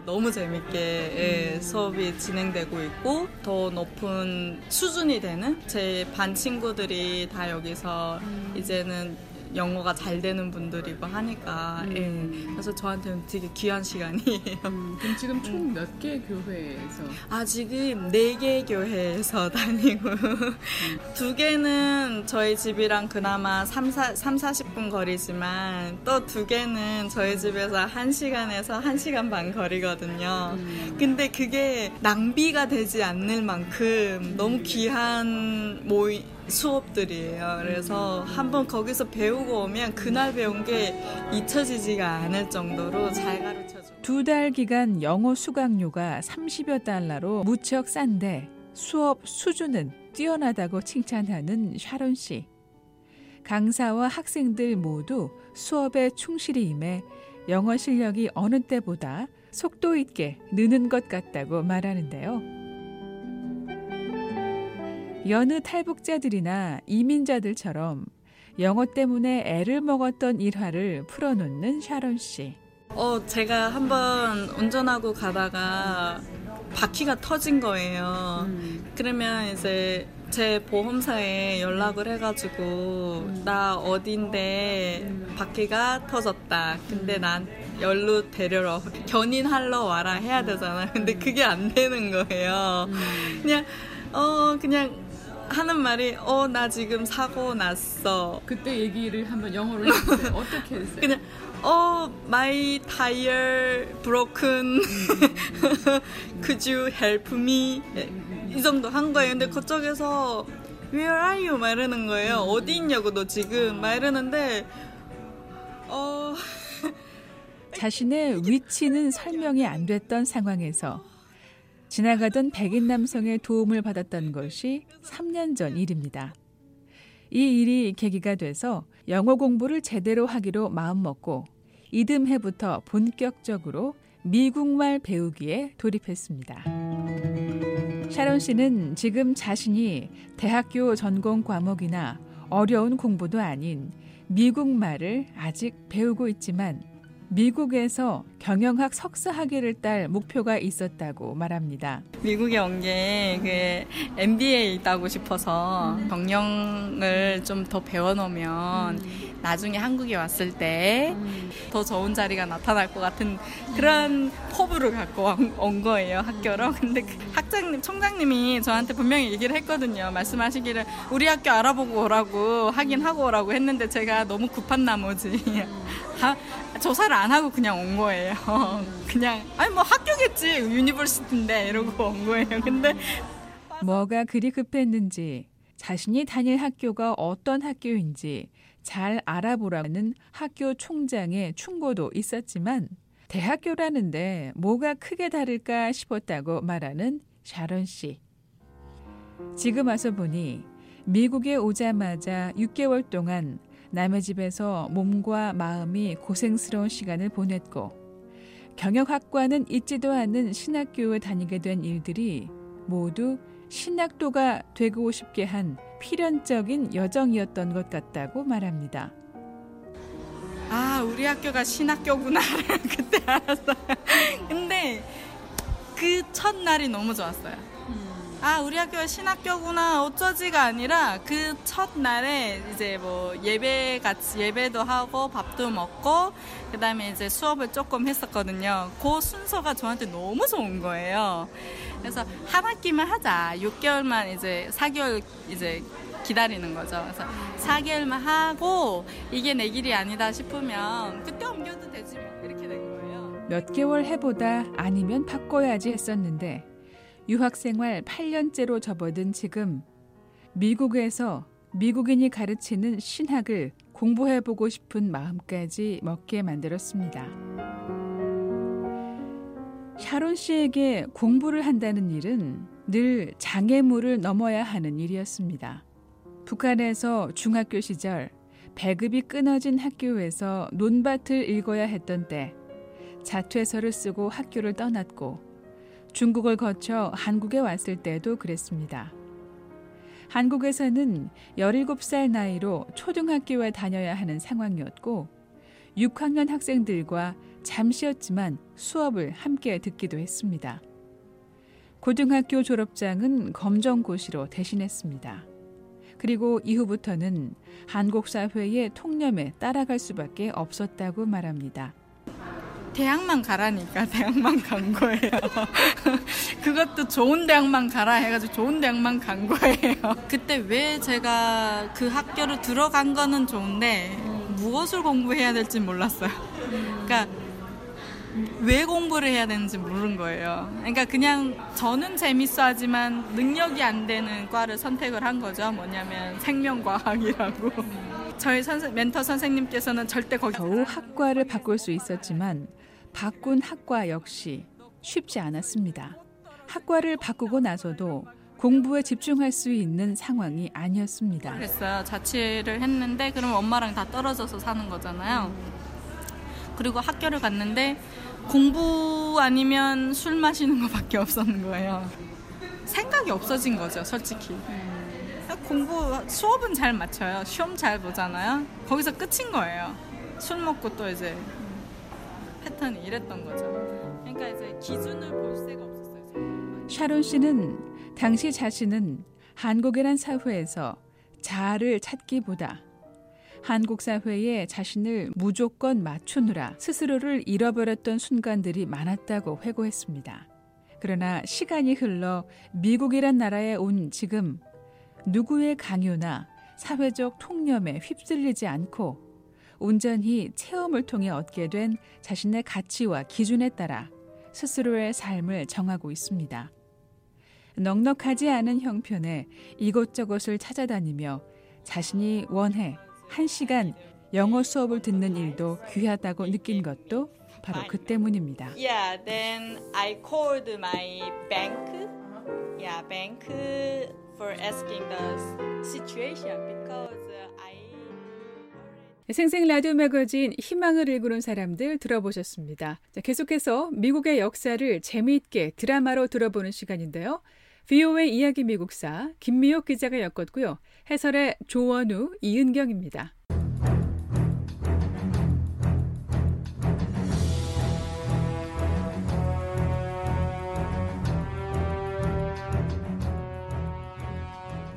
너무 재밌게 예, 수업이 진행되고 있고 더 높은 수준이 되는 제 반 친구들이 다 여기서 이제는 영어가 잘 되는 분들이고 하니까. 예, 그래서 저한테는 되게 귀한 시간이에요. 그럼 지금 총 몇 개 교회에서? 아, 지금 네 개 교회에서 다니고, 두 개는 저희 집이랑 그나마 3, 4, 3 40분 거리지만, 또 두 개는 저희 집에서 1시간에서 1시간 반 거리거든요. 근데 그게 낭비가 되지 않을 만큼 너무 귀한 모임, 수업들이에요. 그래서 한번 거기서 배우고 오면 그날 배운 게 잊혀지지가 않을 정도로 잘 가르쳐줘요. 두달 기간 영어 수강료가 30여 달러로 무척 싼데 수업 수준은 뛰어나다고 칭찬하는 샤론 씨. 강사와 학생들 모두 수업에 충실히 임해 영어 실력이 어느 때보다 속도 있게 느는 것 같다고 말하는데요. 여느 탈북자들이나 이민자들처럼 영어 때문에 애를 먹었던 일화를 풀어놓는 샤론 씨. 어, 제가 한번 운전하고 가다가 바퀴가 터진 거예요. 그러면 이제 제 보험사에 연락을 해가지고 나 어딘데 바퀴가 터졌다. 근데 난 열로 데려러 견인하러 와라 해야 되잖아. 근데 그게 안 되는 거예요. 그냥 어 그냥 하는 말이 어 나 지금 사고 났어. 그때 얘기를 한번 영어로 해주세요. 어떻게 했어요? 그냥 어 my tire broken. could you help me? 이 정도 한 거예요. 근데 그쪽에서 where are you? 막 이러는 거예요. 어디 있냐고 너 지금? 막 이러는데 어 자신의 위치는 설명이 안 됐던 상황에서 지나가던 백인 남성의 도움을 받았던 것이 3년 전 일입니다. 이 일이 계기가 돼서 영어 공부를 제대로 하기로 마음먹고 이듬해부터 본격적으로 미국말 배우기에 돌입했습니다. 샤론 씨는 지금 자신이 대학교 전공 과목이나 어려운 공부도 아닌 미국말을 아직 배우고 있지만 미국에서 경영학 석사 학위를 딸 목표가 있었다고 말합니다. 미국에 온 게 그 MBA 따고 싶어서 경영을 좀 더 배워놓으면 나중에 한국에 왔을 때 더 좋은 자리가 나타날 것 같은 그런 포부를 갖고 온, 온 거예요 학교로. 근데 그 학장님, 총장님이 저한테 분명히 얘기를 했거든요. 말씀하시기를 우리 학교 알아보고 오라고 하긴 하고 오라고 했는데 제가 너무 급한 나머지. 다 조사를 안 하고 그냥 온 거예요. 그냥 아니 뭐 학교겠지 university인데 이러고 온 거예요. 근데 뭐가 그리 급했는지 자신이 다닐 학교가 어떤 학교인지 잘 알아보라는 학교 총장의 충고도 있었지만 대학교라는데 뭐가 크게 다를까 싶었다고 말하는 샤론 씨. 지금 와서 보니 미국에 오자마자 6개월 동안 남의 집에서 몸과 마음이 고생스러운 시간을 보냈고 경영학과는 있지도 않은 신학교에 다니게 된 일들이 모두 신학도가 되고 싶게 한 필연적인 여정이었던 것 같다고 말합니다. 아 우리 학교가 신학교구나를 그때 알았어요. 근데 그 첫날이 너무 좋았어요. 아 우리 학교가 신학교구나 어쩌지가 아니라 그 첫날에 이제 뭐 예배 같이 예배도 하고 밥도 먹고 그 다음에 이제 수업을 조금 했었거든요. 그 순서가 저한테 너무 좋은 거예요. 그래서 한 학기만 하자. 6개월만 이제 4개월 이제 기다리는 거죠. 그래서 4개월만 하고 이게 내 길이 아니다 싶으면 그때 옮겨도 되지 뭐 이렇게 된 거예요. 몇 개월 해보다 아니면 바꿔야지 했었는데 유학 생활 8년째로 접어든 지금 미국에서 미국인이 가르치는 신학을 공부해 보고 싶은 마음까지 먹게 만들었습니다. 샤론 씨에게 공부를 한다는 일은 늘 장애물을 넘어야 하는 일이었습니다. 북한에서 중학교 시절 배급이 끊어진 학교에서 논밭을 읽어야 했던 때 자퇴서를 쓰고 학교를 떠났고 중국을 거쳐 한국에 왔을 때도 그랬습니다. 한국에서는 17살 나이로 초등학교에 다녀야 하는 상황이었고 6학년 학생들과 잠시였지만 수업을 함께 듣기도 했습니다. 고등학교 졸업장은 검정고시로 대신했습니다. 그리고 이후부터는 한국 사회의 통념에 따라갈 수밖에 없었다고 말합니다. 대학만 가라니까 대학만 간 거예요. 그것도 좋은 대학만 가라 해가지고 좋은 대학만 간 거예요. 그때 왜 제가 그 학교로 들어간 거는 좋은데 무엇을 공부해야 될지 몰랐어요. 그러니까 왜 공부를 해야 되는지 모르는 거예요. 그러니까 그냥 저는 재밌어 하지만 능력이 안 되는 과를 선택을 한 거죠. 뭐냐면 생명과학이라고. 저희 선생, 멘토 선생님께서는 절대 거기 겨우 학과를 바꿀 수 있었지만 바꾼 학과 역시 쉽지 않았습니다. 학과를 바꾸고 나서도 공부에 집중할 수 있는 상황이 아니었습니다. 그랬어요. 자취를 했는데 그럼 엄마랑 다 떨어져서 사는 거잖아요. 그리고 학교를 갔는데 공부 아니면 술 마시는 것밖에 없었는 거예요. 생각이 없어진 거죠, 솔직히. 공부 수업은 잘 맞춰요. 시험 잘 보잖아요. 거기서 끝인 거예요. 술 먹고 또 이제 패턴이 이랬던 거죠. 그러니까 이제 기준을 볼 새가 없었어요. 샤론 씨는 당시 자신은 한국이란 사회에서 자아를 찾기보다 한국 사회에 자신을 무조건 맞추느라 스스로를 잃어버렸던 순간들이 많았다고 회고했습니다. 그러나 시간이 흘러 미국이란 나라에 온 지금 누구의 강요나 사회적 통념에 휩쓸리지 않고 온전히 체험을 통해 얻게 된 자신의 가치와 기준에 따라 스스로의 삶을 정하고 있습니다. 넉넉하지 않은 형편에 이곳저곳을 찾아다니며 자신이 원해 한 시간 영어 수업을 듣는 일도 귀하다고 느낀 것도 바로 그 때문입니다. Yeah, then I called my bank. Yeah, bank for asking the situation because 생생 라디오 매거진 희망을 일구는 사람들 들어보셨습니다. 자, 계속해서 미국의 역사를 재미있게 드라마로 들어보는 시간인데요. VOA 이야기 미국사 김미옥 기자가 엮었고요. 해설의 조원우, 이은경입니다.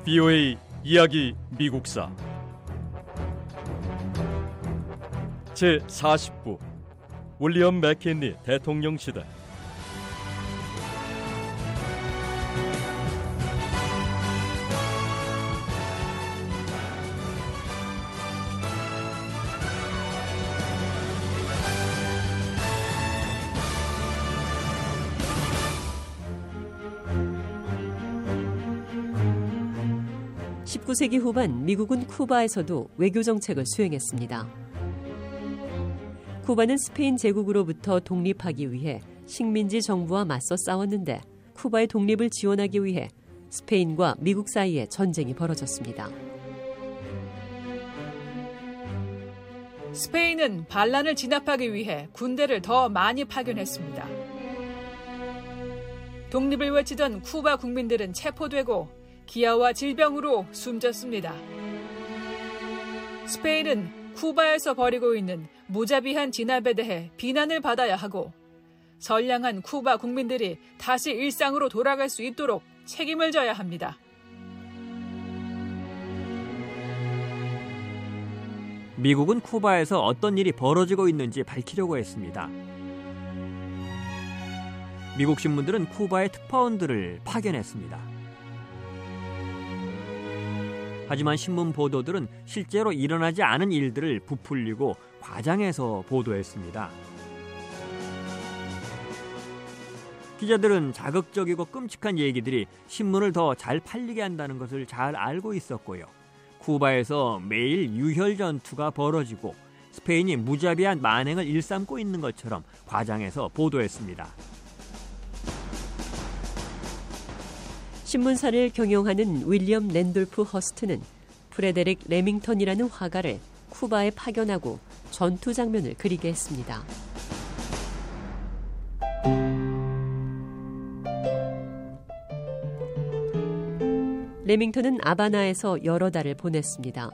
BOA 이야기 미국사 제40부 윌리엄 맥킨리 대통령 시대 19세기 후반 미국은 쿠바에서도 외교 정책을 수행했습니다. 쿠바는 스페인 제국으로부터 독립하기 위해 식민지 정부와 맞서 싸웠는데 쿠바의 독립을 지원하기 위해 스페인과 미국 사이에 전쟁이 벌어졌습니다. 스페인은 반란을 진압하기 위해 군대를 더 많이 파견했습니다. 독립을 외치던 쿠바 국민들은 체포되고 기아와 질병으로 숨졌습니다. 스페인은 쿠바에서 벌이고 있는 무자비한 진압에 대해 비난을 받아야 하고 선량한 쿠바 국민들이 다시 일상으로 돌아갈 수 있도록 책임을 져야 합니다. 미국은 쿠바에서 어떤 일이 벌어지고 있는지 밝히려고 했습니다. 미국 신문들은 쿠바의 특파원들을 파견했습니다. 하지만 신문 보도들은 실제로 일어나지 않은 일들을 부풀리고 과장해서 보도했습니다. 기자들은 자극적이고 끔찍한 얘기들이 신문을 더 잘 팔리게 한다는 것을 잘 알고 있었고요. 쿠바에서 매일 유혈 전투가 벌어지고 스페인이 무자비한 만행을 일삼고 있는 것처럼 과장해서 보도했습니다. 신문사를 경영하는 윌리엄 랜돌프 허스트는 프레데릭 레밍턴이라는 화가를 쿠바에 파견하고 전투 장면을 그리게 했습니다. 레밍턴은 아바나에서 여러 달을 보냈습니다.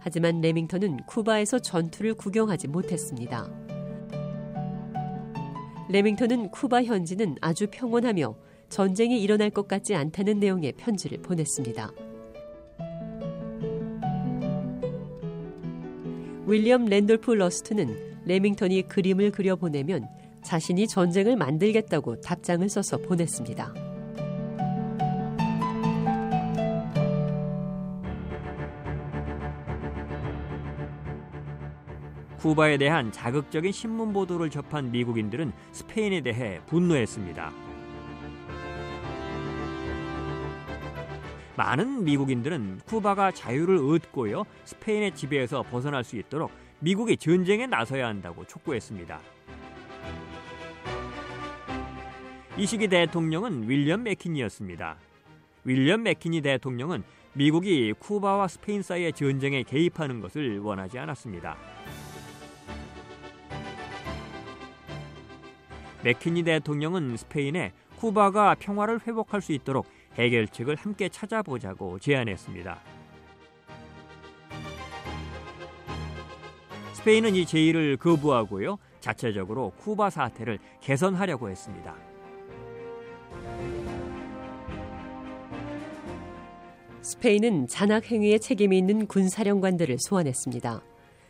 하지만 레밍턴은 쿠바에서 전투를 구경하지 못했습니다. 레밍턴은 쿠바 현지는 아주 평온하며 전쟁이 일어날 것 같지 않다는 내용의 편지를 보냈습니다. 윌리엄 랜돌프 허스트는 레밍턴이 그림을 그려 보내면 자신이 전쟁을 만들겠다고 답장을 써서 보냈습니다. 쿠바에 대한 자극적인 신문 보도를 접한 미국인들은 스페인에 대해 분노했습니다. 많은 미국인들은 쿠바가 자유를 얻고요 스페인의 지배에서 벗어날 수 있도록 미국이 전쟁에 나서야 한다고 촉구했습니다. 이 시기 대통령은 윌리엄 맥키니였습니다. 윌리엄 맥키니 대통령은 미국이 쿠바와 스페인 사이의 전쟁에 개입하는 것을 원하지 않았습니다. 맥키니 대통령은 스페인에 쿠바가 평화를 회복할 수 있도록 해결책을 함께 찾아보자고 제안했습니다. 스페인은 이 제의를 거부하고요. 자체적으로 쿠바 사태를 개선하려고 했습니다. 스페인은 잔악 행위에 책임이 있는 군사령관들을 소환했습니다.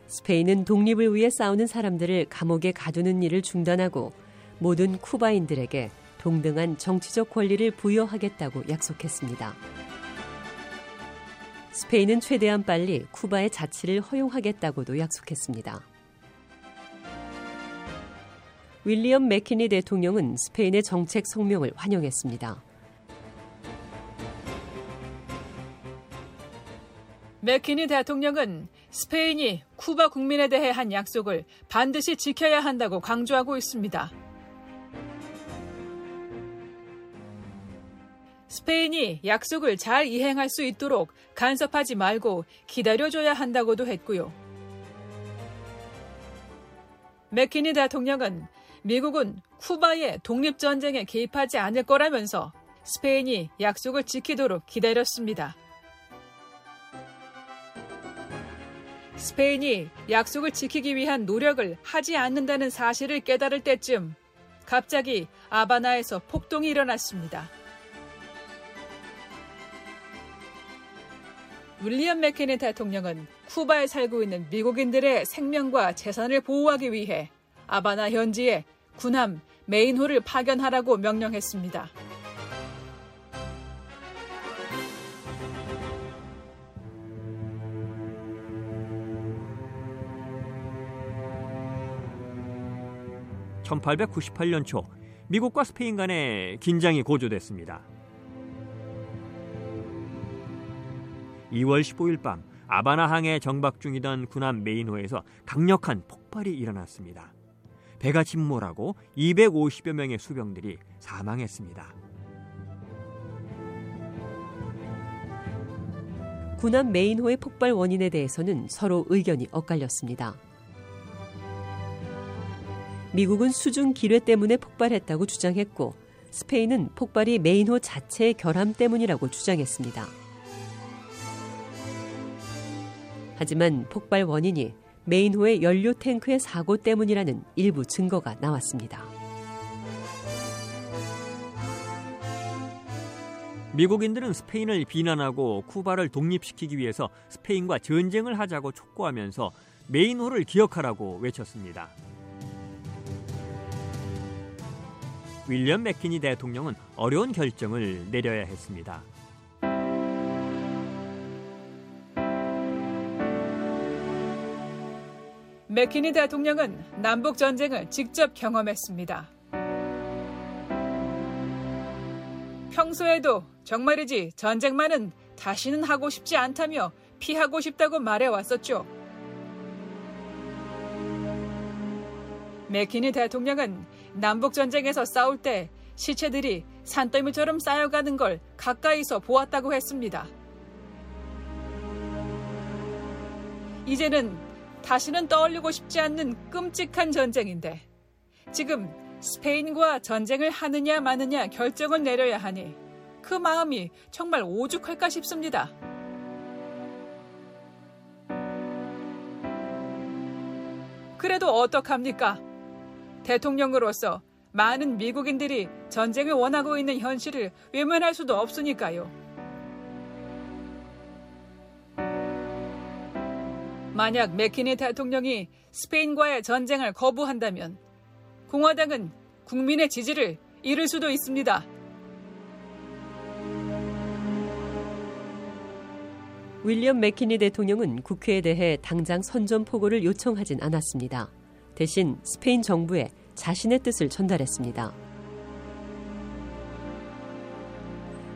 스페인은 독립을 위해 싸우는 사람들을 감옥에 가두는 일을 중단하고 모든 쿠바인들에게 동등한 정치적 권리를 부여하겠다고 약속했습니다. 스페인은 최대한 빨리 쿠바의 자치를 허용하겠다고도 약속했습니다. 윌리엄 맥키니 대통령은 스페인의 정책 성명을 환영했습니다. 맥키니 대통령은 스페인이 쿠바 국민에 대해 한 약속을 반드시 지켜야 한다고 강조하고 있습니다. 스페인이 약속을 잘 이행할 수 있도록 간섭하지 말고 기다려줘야 한다고도 했고요. 맥키니 대통령은 미국은 쿠바의 독립전쟁에 개입하지 않을 거라면서 스페인이 약속을 지키도록 기다렸습니다. 스페인이 약속을 지키기 위한 노력을 하지 않는다는 사실을 깨달을 때쯤 갑자기 아바나에서 폭동이 일어났습니다. 윌리엄 맥케니 대통령은 쿠바에 살고 있는 미국인들의 생명과 재산을 보호하기 위해 아바나 현지에 군함 메인호를 파견하라고 명령했습니다. (1898년) 초 미국과 스페인 간의 긴장이 고조됐습니다. 2월 15일 밤 아바나항에 정박 중이던 군함 메인호에서 강력한 폭발이 일어났습니다. 배가 침몰하고 250여 명의 수병들이 사망했습니다. 군함 메인호의 폭발 원인에 대해서는 서로 의견이 엇갈렸습니다. 미국은 수중 기뢰 때문에 폭발했다고 주장했고 스페인은 폭발이 메인호 자체의 결함 때문이라고 주장했습니다. 하지만 폭발 원인이 메인호의 연료 탱크의 사고 때문이라는 일부 증거가 나왔습니다. 미국인들은 스페인을 비난하고 쿠바를 독립시키기 위해서 스페인과 전쟁을 하자고 촉구하면서 메인호를 기억하라고 외쳤습니다. 윌리엄 맥키니 대통령은 어려운 결정을 내려야 했습니다. 맥키니 대통령은 남북 전쟁을 직접 경험했습니다. 평소에도 정말이지 전쟁만은 다시는 하고 싶지 않다며 피하고 싶다고 말해왔었죠. 맥키니 대통령은 남북 전쟁에서 싸울 때 시체들이 산더미처럼 쌓여가는 걸 가까이서 보았다고 했습니다. 이제는 다시는 떠올리고 싶지 않는 끔찍한 전쟁인데 지금 스페인과 전쟁을 하느냐 마느냐 결정을 내려야 하니 그 마음이 정말 오죽할까 싶습니다. 그래도 어떡합니까? 대통령으로서 많은 미국인들이 전쟁을 원하고 있는 현실을 외면할 수도 없으니까요. 만약 맥키니 대통령이 스페인과의 전쟁을 거부한다면 공화당은 국민의 지지를 잃을 수도 있습니다. 윌리엄 맥키니 대통령은 국회에 대해 당장 선전포고를 요청하진 않았습니다. 대신 스페인 정부에 자신의 뜻을 전달했습니다.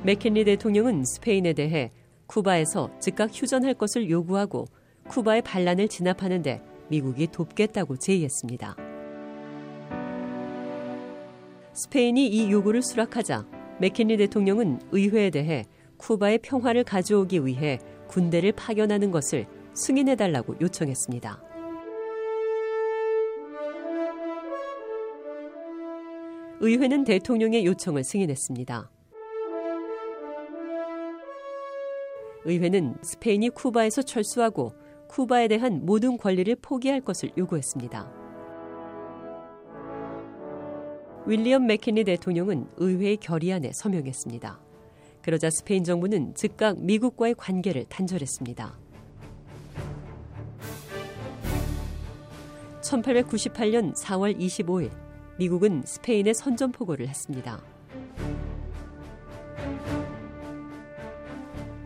맥킨리 대통령은 스페인에 대해 쿠바에서 즉각 휴전할 것을 요구하고 쿠바의 반란을 진압하는데 미국이 돕겠다고 제의했습니다. 스페인이 이 요구를 수락하자 맥킨리 대통령은 의회에 대해 쿠바의 평화를 가져오기 위해 군대를 파견하는 것을 승인해달라고 요청했습니다. 의회는 대통령의 요청을 승인했습니다. 의회는 스페인이 쿠바에서 철수하고 쿠바에 대한 모든 권리를 포기할 것을 요구했습니다. 윌리엄 맥키니 대통령은 의회의 결의안에 서명했습니다. 그러자 스페인 정부는 즉각 미국과의 관계를 단절했습니다. 1898년 4월 25일 미국은 스페인에 선전포고를 했습니다.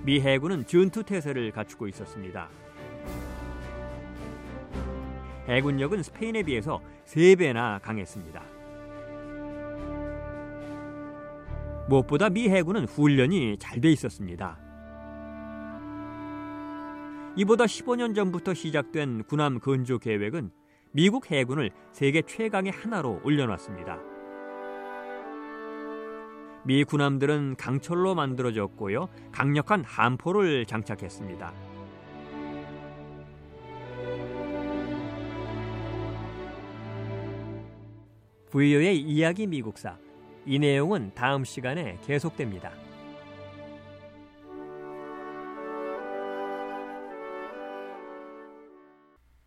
미 해군은 전투 태세를 갖추고 있었습니다. 해군력은 스페인에 비해서 3배나 강했습니다. 무엇보다 미 해군은 훈련이 잘 돼 있었습니다. 이보다 15년 전부터 시작된 군함 건조 계획은 미국 해군을 세계 최강의 하나로 올려놨습니다. 미 군함들은 강철로 만들어졌고요. 강력한 함포를 장착했습니다. VO의 이야기 미국사. 이 내용은 다음 시간에 계속됩니다.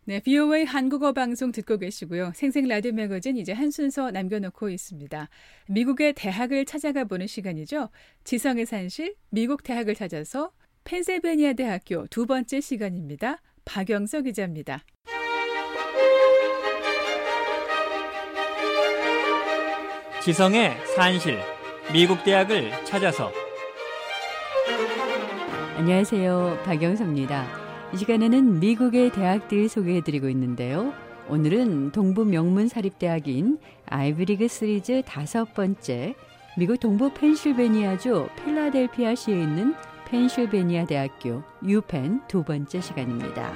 네, BOA 한국어 방송 듣고 계시고요. 생생 라디오 매거진 이제 한 순서 남겨놓고 있습니다. 미국의 대학을 찾아가 보는 시간이죠. 지성의 산실, 미국 대학을 찾아서 펜실베니아 대학교 두 번째 시간입니다. 박영서 기자입니다. 지성의 산실 미국 대학을 찾아서 안녕하세요. 박영서입니다. 이 시간에는 미국의 대학들 소개해 드리고 있는데요. 오늘은 동부 명문 사립 대학인 아이브리그 시리즈 다섯 번째 미국 동부 펜실베니아주 필라델피아 시에 있는 펜실베니아 대학교 유펜 두 번째 시간입니다.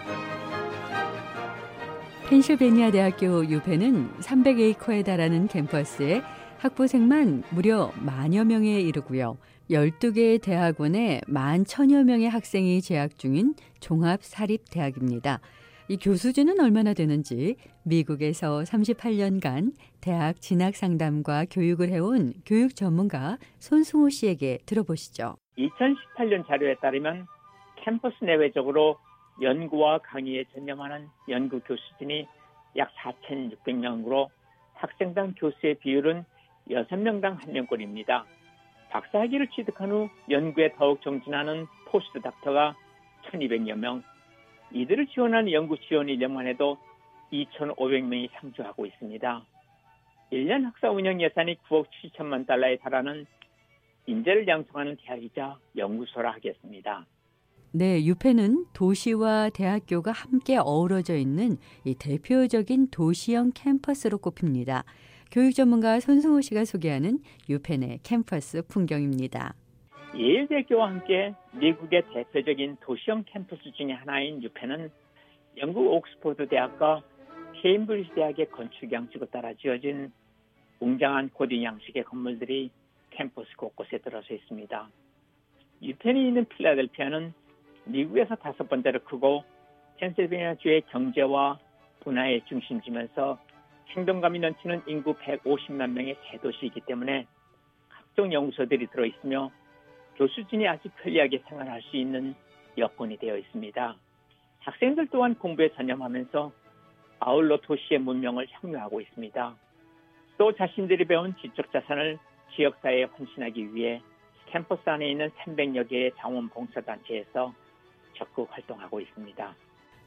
펜실베니아 대학교 유펜은 300에이커에 달하는 캠퍼스에 학부생만 무려 만여 명에 이르고요. 12개의 대학원에 만 천여 명의 학생이 재학 중인 종합 사립 대학입니다. 이 교수진은 얼마나 되는지 미국에서 38년간 대학 진학 상담과 교육을 해온 교육 전문가 손승호 씨에게 들어보시죠. 2018년 자료에 따르면 캠퍼스 내외적으로 연구와 강의에 전념하는 연구 교수진이 약 4,600명으로 학생당 교수의 비율은 6명당 1명꼴입니다. 박사학위를 취득한 후 연구에 더욱 정진하는 포스트 닥터가 1200여 명, 이들을 지원하는 연구 지원 인력만 해도 2,500명이 상주하고 있습니다. 1년 학사 운영 예산이 9억 7천만 달러에 달하는 인재를 양성하는 대학이자 연구소라 하겠습니다. 네, 유펜은 도시와 대학교가 함께 어우러져 있는 이 대표적인 도시형 캠퍼스로 꼽힙니다. 교육 전문가 손승호 씨가 소개하는 유펜의 캠퍼스 풍경입니다. 예일대교와 함께 미국의 대표적인 도시형 캠퍼스 중의 하나인 유펜은 영국 옥스포드 대학과 케임브리지 대학의 건축 양식으로 따라 지어진 웅장한 고딩 양식의 건물들이 캠퍼스 곳곳에 들어서 있습니다. 유펜이 있는 필라델피아는 미국에서 다섯 번째로 크고 펜실베니아주의 경제와 문화의 중심지면서 행동감이 넘치는 인구 150만 명의 대도시이기 때문에 각종 연구소들이 들어있으며 교수진이 아주 편리하게 생활할 수 있는 여건이 되어 있습니다. 학생들 또한 공부에 전념하면서 아울러 도시의 문명을 향유하고 있습니다. 또 자신들이 배운 지적 자산을 지역사회에 헌신하기 위해 캠퍼스 안에 있는 300여 개의 자원봉사단체에서 적극 활동하고 있습니다.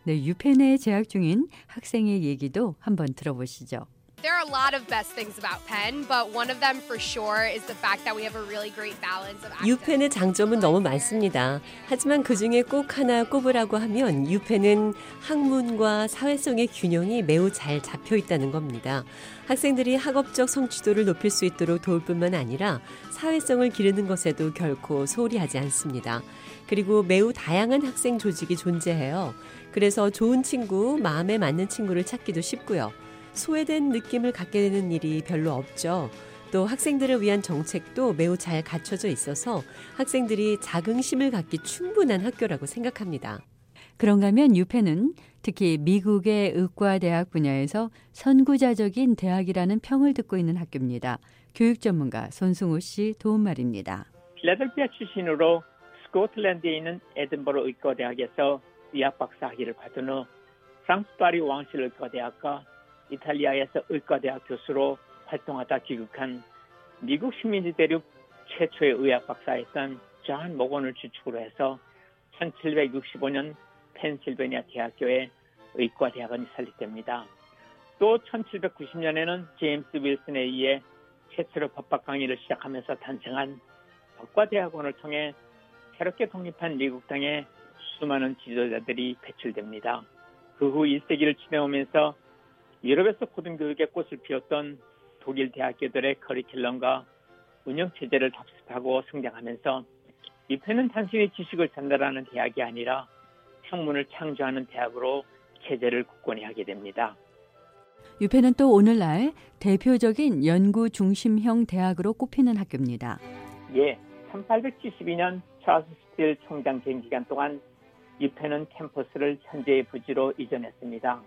네, 유펜에 재학 중인 학생의 얘기도 한번 들어보시죠. There are a lot of best things about Penn, but one of them for sure is the fact that we have a really great balance of 유펜의 장점은 너무 많습니다. 하지만 그 중에 꼭 하나 꼽으라고 하면 유펜은 학문과 사회성의 균형이 매우 잘 잡혀 있다는 겁니다. 학생들이 학업적 성취도를 높일 수 있도록 도울 뿐만 아니라 사회성을 기르는 것에도 결코 소홀히 하지 않습니다. 그리고 매우 다양한 학생 조직이 존재해요. 그래서 좋은 친구, 마음에 맞는 친구를 찾기도 쉽고요. 소외된 느낌을 갖게 되는 일이 별로 없죠. 또 학생들을 위한 정책도 매우 잘 갖춰져 있어서 학생들이 자긍심을 갖기 충분한 학교라고 생각합니다. 그런가 하면 유펜은 특히 미국의 의과 대학 분야에서 선구자적인 대학이라는 평을 듣고 있는 학교입니다. 교육 전문가 손승호 씨 도움 말입니다. 필라델피아 출신으로 스코틀랜드에 있는 에든버러 의과대학에서 의학 박사 학위를 받은 후 프랑스 파리 왕실 의과대학과 이탈리아에서 의과대학 교수로 활동하다 귀국한 미국 식민지 대륙 최초의 의학 박사였던 존 모건을 주축으로 해서 1765년 펜실베니아 대학교에 의과대학원이 설립됩니다. 또 1790년에는 제임스 윌슨에 의해 최초로 법학 강의를 시작하면서 탄생한 법과대학원을 통해 새롭게 독립한 미국 땅에 수많은 지도자들이 배출됩니다. 그 후 1세기를 지내오면서 유럽에서 고등교육의 꽃을 피웠던 독일 대학교들의 커리큘럼과 운영체제를 답습하고 성장하면서 유펜은 단순히 지식을 전달하는 대학이 아니라 학문을 창조하는 대학으로 체제를 굳건히 하게 됩니다. 유펜은 또 오늘날 대표적인 연구 중심형 대학으로 꼽히는 학교입니다. 예, 1872년 찰스 스틸 총장 재임 기간 동안 유펜은 캠퍼스를 현재의 부지로 이전했습니다.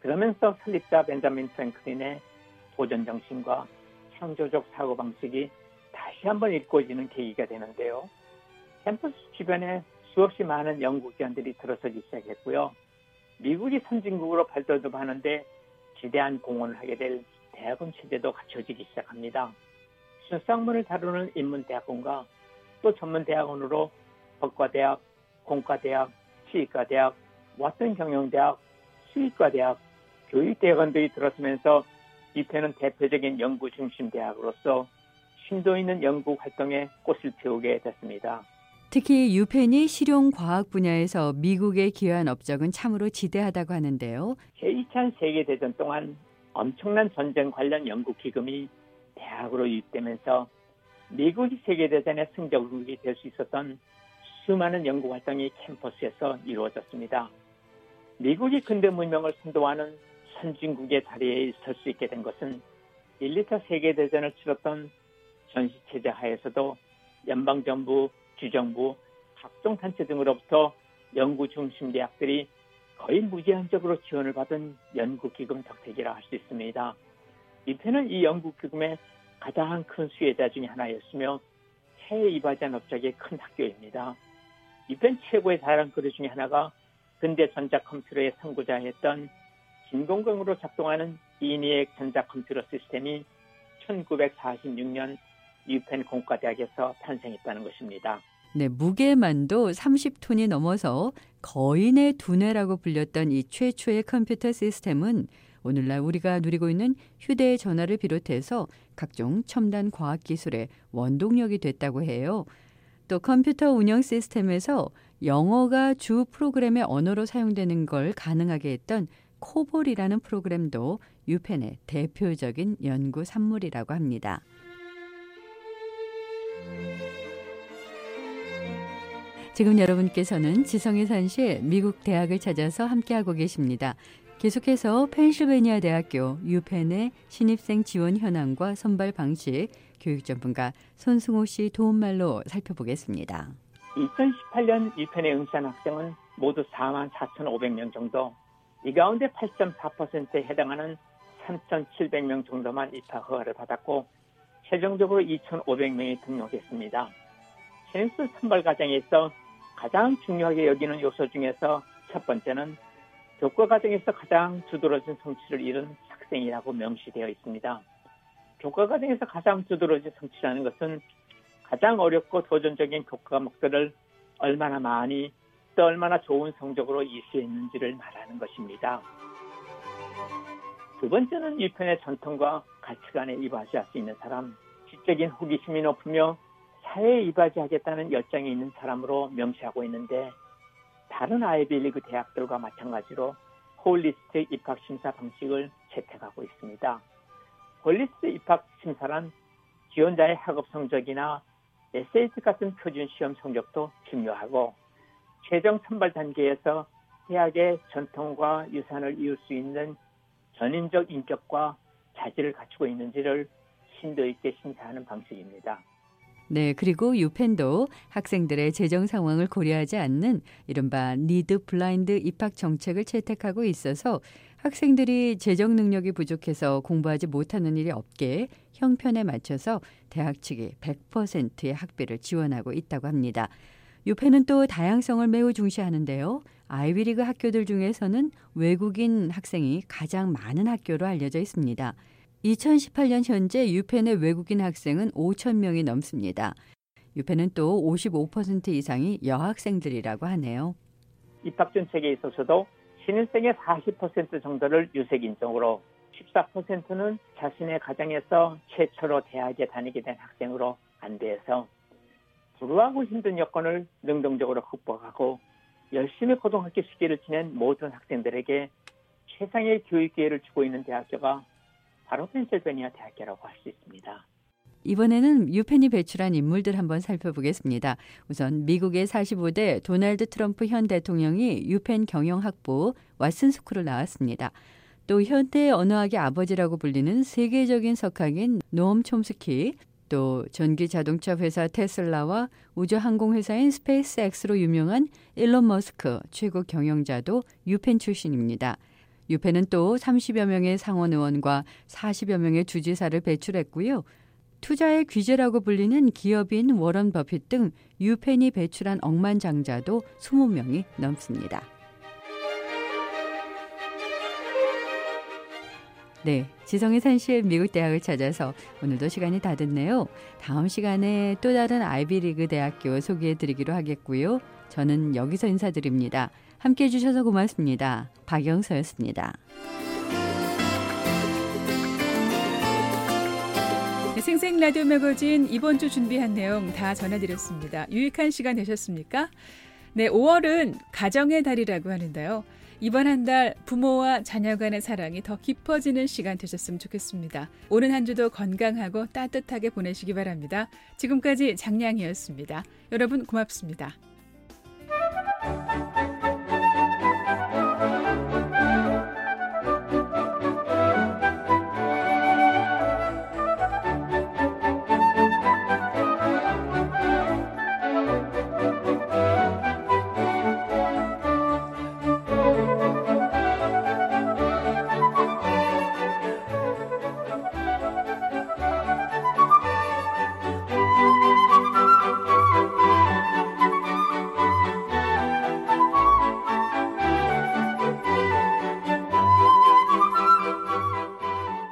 그러면서 설립자 벤자민 프랭클린의 도전 정신과 창조적 사고 방식이 다시 한번 일궈지는 계기가 되는데요. 캠퍼스 주변에 수없이 많은 연구기관들이 들어서기 시작했고요. 미국이 선진국으로 발돋움하는데 지대한 공헌을 하게 될 대학원 체제도 갖춰지기 시작합니다. 순수학문을 다루는 인문대학원과 또 전문대학원으로 법과대학, 공과대학, 치과대학, 왓슨 경영대학, 수의과대학, 교육대학원들이 들어서면서 유펜은 대표적인 연구 중심 대학으로서 심도 있는 연구 활동에 꽃을 피우게 됐습니다. 특히 유펜이 실용 과학 분야에서 미국에 기여한 업적은 참으로 지대하다고 하는데요. 제2차 세계 대전 동안 엄청난 전쟁 관련 연구 기금이 대학으로 유입되면서 미국이 세계 대전의 승적국이 될 수 있었던 수많은 연구 활동이 캠퍼스에서 이루어졌습니다. 미국이 근대 문명을 선도하는 선진국의 자리에 설수 있게 된 것은 1, 2차 세계대전을 치렀던 전시체제 하에서도 연방정부, 주정부, 각종 단체 등으로부터 연구 중심 대학들이 거의 무제한적으로 지원을 받은 연구기금 덕택이라 할 수 있습니다. 이편은 이 연구기금의 가장 큰 수혜자 중의 하나였으며 해외 이바지한 업적의 큰 학교입니다. 이편 최고의 자랑거리 중의 하나가 근대 전자컴퓨터의 선구자였던 진공광으로 작동하는 이니액 전자컴퓨터 시스템이 1946년 유펜 공과대학에서 탄생했다는 것입니다. 네, 무게만도 30톤이 넘어서 거인의 두뇌라고 불렸던 이 최초의 컴퓨터 시스템은 오늘날 우리가 누리고 있는 휴대전화를 비롯해서 각종 첨단 과학기술의 원동력이 됐다고 해요. 또 컴퓨터 운영 시스템에서 영어가 주 프로그램의 언어로 사용되는 걸 가능하게 했던 코볼이라는 프로그램도 유펜의 대표적인 연구 산물이라고 합니다. 지금 여러분께서는 지성의 산실 미국 대학을 찾아서 함께하고 계십니다. 계속해서 펜실베니아 대학교 유펜의 신입생 지원 현황과 선발 방식 교육 전문가 손승호 씨 도움말로 살펴보겠습니다. 2018년 유펜에 응시한 학생은 모두 4만 4,500명 정도, 이 가운데 8.4%에 해당하는 3,700명 정도만 입학 허가를 받았고 최종적으로 2,500명이 등록했습니다. 신입생 선발 과정에 있어 가장 중요하게 여기는 요소 중에서 첫 번째는 교과 과정에서 가장 두드러진 성취를 이룬 학생이라고 명시되어 있습니다. 교과 과정에서 가장 두드러진 성취라는 것은 가장 어렵고 도전적인 교과 과목들을 얼마나 많이 또 얼마나 좋은 성적으로 이수했는지를 말하는 것입니다. 두 번째는 유펜의 전통과 가치관에 이바지할 수 있는 사람, 지적인 호기심이 높으며 사회에 이바지하겠다는 열정이 있는 사람으로 명시하고 있는데 다른 아이비리그 대학들과 마찬가지로 holistic 입학 심사 방식을 채택하고 있습니다. holistic 입학 심사란 지원자의 학업 성적이나 SAT 같은 표준 시험 성적도 중요하고 최종 선발 단계에서 대학의 전통과 유산을 이을 수 있는 전인적 인격과 자질을 갖추고 있는지를 심도 있게 심사하는 방식입니다. 네, 그리고 유펜도 학생들의 재정 상황을 고려하지 않는 이른바 need blind 입학 정책을 채택하고 있어서 학생들이 재정 능력이 부족해서 공부하지 못하는 일이 없게 형편에 맞춰서 대학 측이 100%의 학비를 지원하고 있다고 합니다. 유펜은 또 다양성을 매우 중시하는데요. 아이비리그 학교들 중에서는 외국인 학생이 가장 많은 학교로 알려져 있습니다. 2018년 현재 유펜의 외국인 학생은 5천 명이 넘습니다. 유펜은 또 55% 이상이 여학생들이라고 하네요. 입학 정책에 있어서도 신입생의 40% 정도를 유색 인종으로 14%는 자신의 가정에서 최초로 대학에 다니게 된 학생으로 안대해서 불우하고 힘든 여건을 능동적으로 극복하고 열심히 고등학교 시기를 지낸 모든 학생들에게 최상의 교육 기회를 주고 있는 대학교가 바로 펜실베니아 대학교라고 할 수 있습니다. 이번에는 유펜이 배출한 인물들 한번 살펴보겠습니다. 우선 미국의 45대 도널드 트럼프 현 대통령이 유펜 경영학부 와튼 스쿨을 나왔습니다. 또 현대 언어학의 아버지라고 불리는 세계적인 석학인 노엄 촘스키, 또 전기 자동차 회사 테슬라와 우주 항공 회사인 스페이스X로 유명한 일론 머스크 최고 경영자도 유펜 출신입니다. 유펜은 또 30여 명의 상원 의원과 40여 명의 주지사를 배출했고요. 투자의 귀재라고 불리는 기업인 워런 버핏 등 유펜이 배출한 억만장자도 20명이 넘습니다. 네, 지성의 산실 미국 대학을 찾아서 오늘도 시간이 다 됐네요. 다음 시간에 또 다른 아이비리그 대학교 소개해 드리기로 하겠고요. 저는 여기서 인사드립니다. 함께 해주셔서 고맙습니다. 박영서였습니다. 생생 라디오 매거진 이번 주 준비한 내용 다 전해드렸습니다. 유익한 시간 되셨습니까? 네, 5월은 가정의 달이라고 하는데요. 이번 한 달 부모와 자녀 간의 사랑이 더 깊어지는 시간 되셨으면 좋겠습니다. 오는 한 주도 건강하고 따뜻하게 보내시기 바랍니다. 지금까지 장량이었습니다. 여러분 고맙습니다.